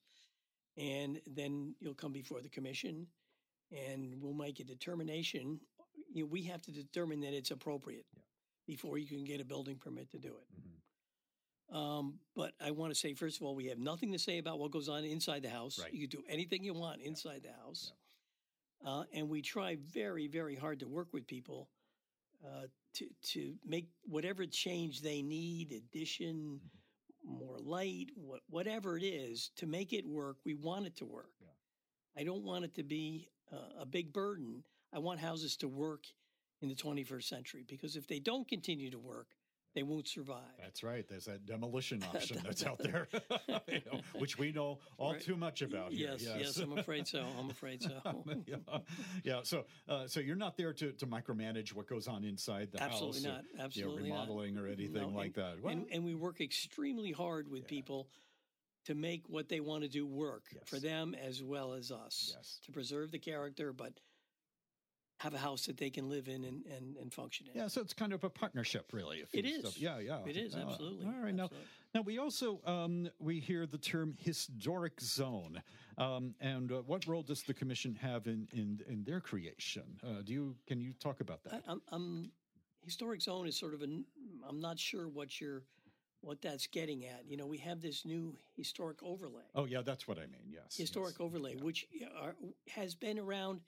And then you'll come before the commission and we'll make a determination. You know, we have to determine that it's appropriate before you can get a building permit to do it. Um, but I want to say, first of all, we have nothing to say about what goes on inside the house. Right. You can do anything you want inside the house. Uh, and we try very, very hard to work with people uh, to, to make whatever change they need, addition, more light, what, whatever it is, to make it work. We want it to work. Yeah. I don't want it to be uh, a big burden. I want houses to work in the 21st century because if they don't continue to work, they won't survive. That's right. There's that demolition option that's out there, you know, which we know all Right. too much about here. Yes, yes, I'm afraid so. I'm afraid so. yeah, yeah. So, uh, so you're not there to, to micromanage what goes on inside the Absolutely house, not. Absolutely you know, not. remodeling or anything No, like and, that. Well, and, and we work extremely hard with people to make what they want to do work for them as well as us Yes. to preserve the character, but have a house that they can live in and, and, and function in. yeah, so it's kind of a partnership, really. if It stuff- Yeah, yeah. It is, Uh, absolutely, All right, now, absolutely. now we also um, we hear the term historic zone, um, and uh, what role does the commission have in in, in their creation? Uh, do you can you talk about that? I, I'm, I'm historic zone is sort of an I'm not sure what you're what that's getting at. You know, we have this new historic overlay. oh, yeah, that's what I mean. Yes, historic yes. overlay, which are, has been around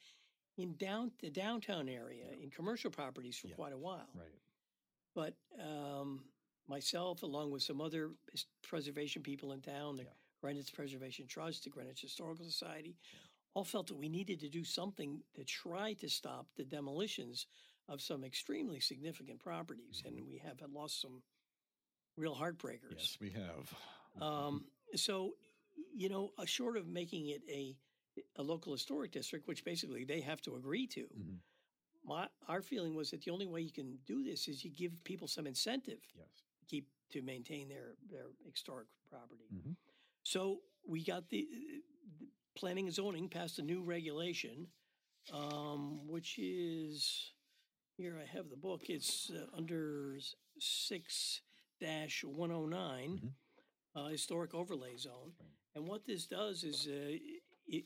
in down the downtown area in commercial properties for Yeah. quite a while. Right. But um, myself, along with some other preservation people in town, the Yeah. Greenwich Preservation Trust, the Greenwich Historical Society, all felt that we needed to do something to try to stop the demolitions of some extremely significant properties, and we have lost some real heartbreakers. Mm-hmm. Yes, we have. Um, so, you know, uh, short of making it a a local historic district, which basically they have to agree to, Mhm. my our feeling was that the only way you can do this is you give people some incentive Yes. to keep to maintain their their historic property. Mhm. So we got the, the planning and zoning passed a new regulation, um, which is here. I have the book. It's uh, under six dash one hundred nine, Mhm. uh, historic overlay zone. And what this does is, uh, it,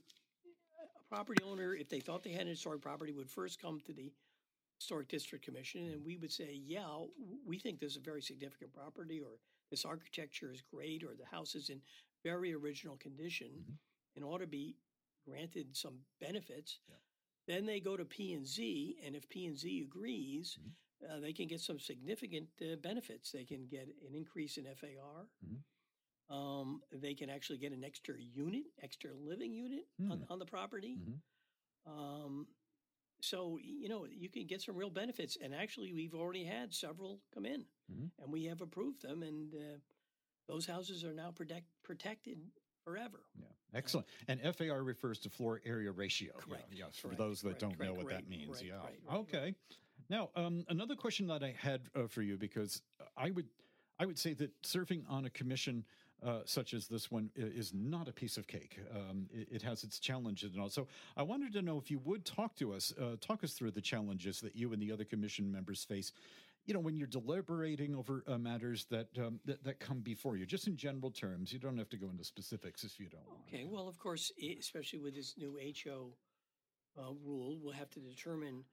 a property owner, if they thought they had an historic property, would first come to the Historic District Commission, and we would say, yeah, we think this is a very significant property, or this architecture is great, or the house is in very original condition Mhm. and ought to be granted some benefits. Yeah. Then they go to P and Z, and if P and Z agrees, Mhm. uh, they can get some significant uh, benefits. They can get an increase in FAR. Mhm. Um, they can actually get an extra unit, extra living unit on, Hmm. on the property. Mhm. Um, so you know you can get some real benefits, and actually we've already had several come in, Mhm. and we have approved them, and uh, those houses are now protect, protected forever. Yeah, excellent. And FAR refers to floor area ratio. Yeah, Correct, yes, for correct, those that correct, don't know what that means. yeah. okay. Now, um, another question that I had uh, for you because I would, I would say that serving on a commission uh, such as this one is not a piece of cake. Um, it, it has its challenges and all. So I wanted to know if you would talk to us, uh, talk us through the challenges that you and the other commission members face. You know, when you're deliberating over uh, matters that, um, that that come before you, just in general terms. You don't have to go into specifics if you don't. want Okay, to. well, of course, especially with this new HO uh, rule, we'll have to determine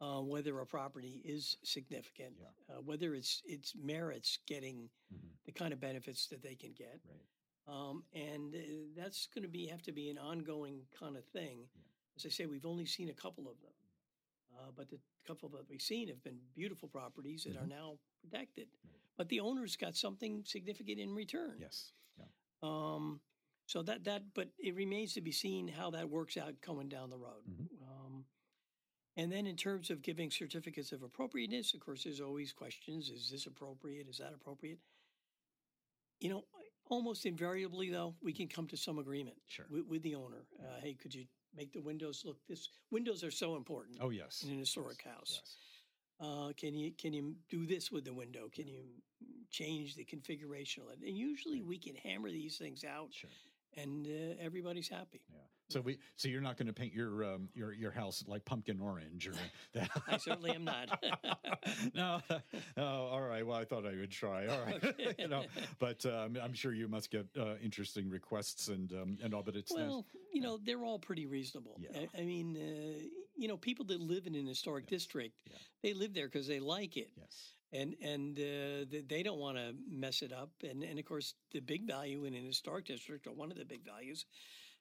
uh, whether a property is significant, Yeah. uh, whether it's its merits getting Mhm. the kind of benefits that they can get. Right. Um, and uh, that's going to be have to be an ongoing kind of thing. Yeah. As I say, we've only seen a couple of them, uh, but the couple that we've seen have been beautiful properties that are now protected. Mm-hmm. Right. But the owners got something significant in return. Yes. Yeah. Um, so that that, but it remains to be seen how that works out coming down the road. Mhm. And then in terms of giving certificates of appropriateness, of course, there's always questions: Is this appropriate? Is that appropriate? You know, almost invariably, though, we can come to some agreement Sure. with, with the owner. Uh, hey, could you make the windows look this? Windows are so important Oh yes. in an historic house. Yes. Uh, can you can you do this with the window? Can you change the configuration of it? And usually we can hammer these things out, Sure. and uh, everybody's happy. Yeah. So we so you're not going to paint your um, your your house like pumpkin orange or that. I certainly am not. no. Oh, all right. Well, I thought I would try. All right. you know, but um, I'm sure you must get uh, interesting requests and um, and all. But it's nice- well, you know, they're all pretty reasonable. Yeah. I, I mean, uh, you know, people that live in an historic district, Yeah. they live there because they like it. yes. and and uh, they don't want to mess it up. And and of course, the big value in an historic district, or one of the big values,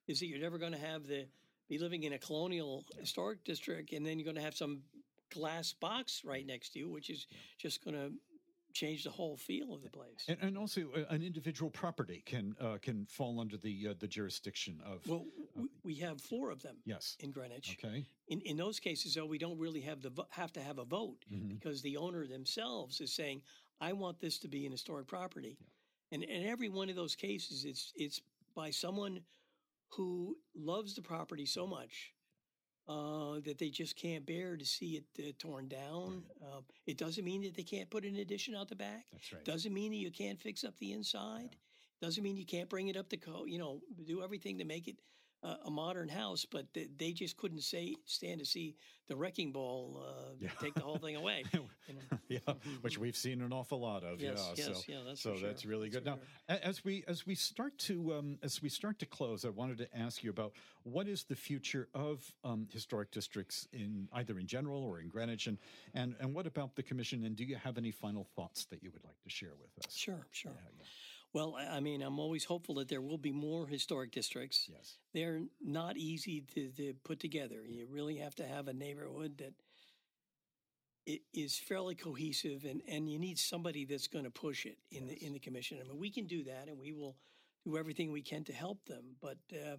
is that you're never going to have the be living in a colonial historic district, and then you're going to have some glass box right next to you, which is just going to change the whole feel of the place. And, and also, uh, an individual property can uh, can fall under the uh, the jurisdiction of. well, we, we have four of them yes. in Greenwich. Okay. In in those cases, though, we don't really have the vo- have to have a vote Mhm. because the owner themselves is saying, "I want this to be an historic property," and in every one of those cases, it's it's by someone who loves the property so much uh, that they just can't bear to see it uh, torn down. Um, it doesn't mean that they can't put an addition out the back. That's right. Doesn't mean that you can't fix up the inside. Doesn't mean you can't bring it up to code. You know, do everything to make it uh, a modern house. But th- they just couldn't say stand to see the wrecking ball uh, Yeah. take the whole thing away. you know. yeah, which we've seen an awful lot of. Yes, yeah, yes, so, yeah, that's so for that's really That's good. Now, a- as we as we start to um, as we start to close, I wanted to ask you about what is the future of um, historic districts in either in general or in Greenwich, and and and what about the commission? And do you have any final thoughts that you would like to share with us? Sure, sure. Yeah. Well, I mean, I'm always hopeful that there will be more historic districts. Yes. They're not easy to, to put together. You really have to have a neighborhood that it is fairly cohesive, and, and you need somebody that's going to push it in the in the commission. I mean, we can do that, and we will do everything we can to help them. But uh,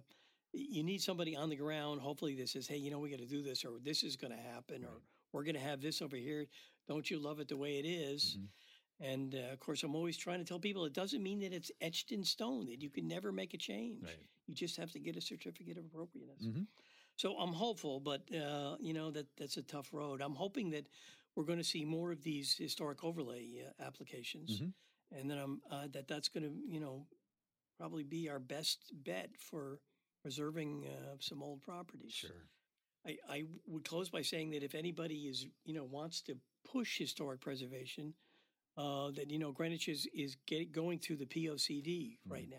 you need somebody on the ground, hopefully, that says, "Hey, you know, we got to do this, or this is going to happen, or we're going to have this over here. Don't you love it the way it is?" Mhm. And uh, of course, I'm always trying to tell people it doesn't mean that it's etched in stone, that you can never make a change. Right. You just have to get a certificate of appropriateness. Mhm. So I'm hopeful, but uh, you know that that's a tough road. I'm hoping that we're going to see more of these historic overlay uh, applications, Mm-hmm. and then I'm uh, that that's going to you know probably be our best bet for preserving uh, some old properties. Sure. I, I would close by saying that if anybody is you know wants to push historic preservation, uh, that you know Greenwich is is get, going through the POCD right now.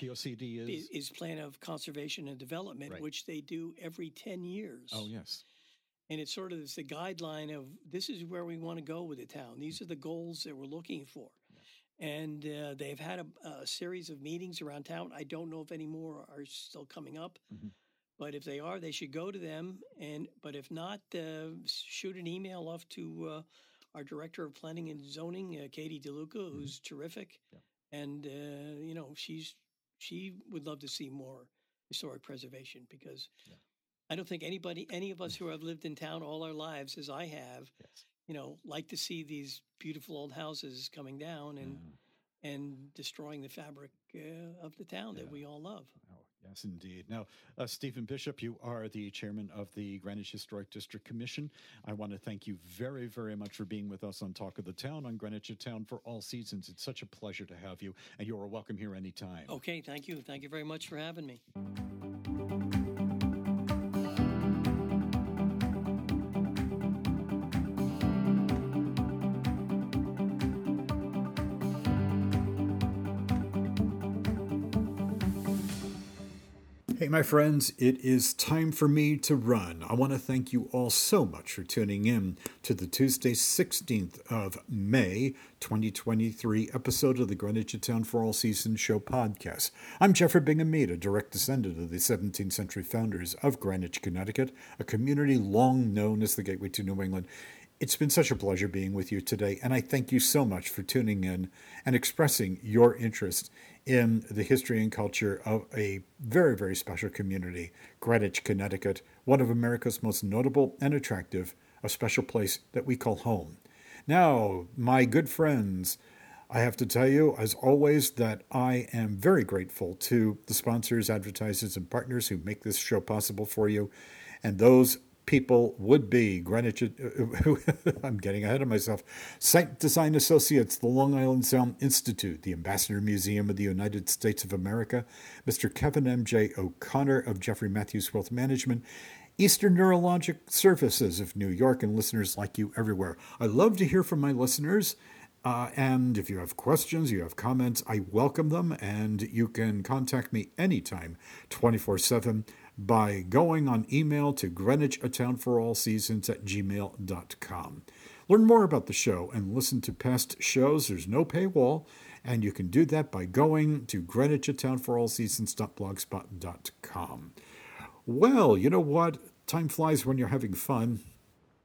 POCD Is, is. is Plan of Conservation and Development, Right. which they do every ten years. oh yes. And it's sort of it's the guideline of this is where we want to go with the town. These are the goals that we're looking for. And uh, they've had a, a series of meetings around town. I don't know if any more are still coming up, Mhm. but if they are, they should go to them. And but if not, uh, shoot an email off to uh, our director of planning and zoning, uh, Katie DeLuca, who's terrific. Yeah. And uh, you know she's she would love to see more historic preservation because Yeah. I don't think anybody, any of us who have lived in town all our lives, as I have, Yes. you know, like to see these beautiful old houses coming down and Yeah. and destroying the fabric uh, of the town that we all love. Yes, indeed. Now, uh, Stephen Bishop, you are the chairman of the Greenwich Historic District Commission. I want to thank you very, very much for being with us on Talk of the Town on Greenwich Town for all seasons. It's such a pleasure to have you, and you are welcome here anytime. Okay, thank you, thank you very much for having me. My friends, it is time for me to run. I want to thank you all so much for tuning in to the Tuesday, 16th of May, 2023 episode of the Greenwich Town for All Seasons Show podcast. I'm Jeffrey Bingham a direct descendant of the 17th century founders of Greenwich, Connecticut, a community long known as the Gateway to New England. It's been such a pleasure being with you today, and I thank you so much for tuning in and expressing your interest in the history and culture of a very, very special community, Greenwich, Connecticut, one of America's most notable and attractive, a special place that we call home. Now, my good friends, I have to tell you, as always, that I am very grateful to the sponsors, advertisers, and partners who make this show possible for you. And those people would be Greenwich, I'm getting ahead of myself, Site Design Associates, the Long Island Sound Institute, the Ambassador Museum of the United States of America, Mr. Kevin M.J. O'Connor of Jeffrey Matthews Wealth Management, Eastern Neurologic Services of New York, and listeners like you everywhere. I love to hear from my listeners. Uh, and if you have questions, you have comments, I welcome them. And you can contact me anytime, 24 7, by going on email to Greenwich for All Seasons at gmail.com. Learn more about the show and listen to past shows. There's no paywall. And you can do that by going to Greenwich for All Seasons.blogspot.com. Well, you know what? Time flies when you're having fun,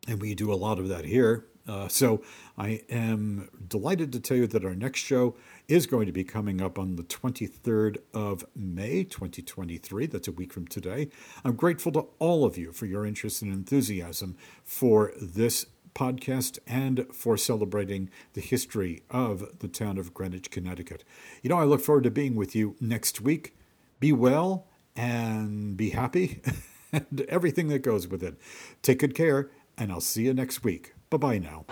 and we do a lot of that here. Uh, so I am delighted to tell you that our next show is going to be coming up on the 23rd of May, 2023. That's a week from today. I'm grateful to all of you for your interest and enthusiasm for this podcast and for celebrating the history of the town of Greenwich, Connecticut. You know, I look forward to being with you next week. Be well and be happy and everything that goes with it. Take good care, and I'll see you next week. Bye bye now.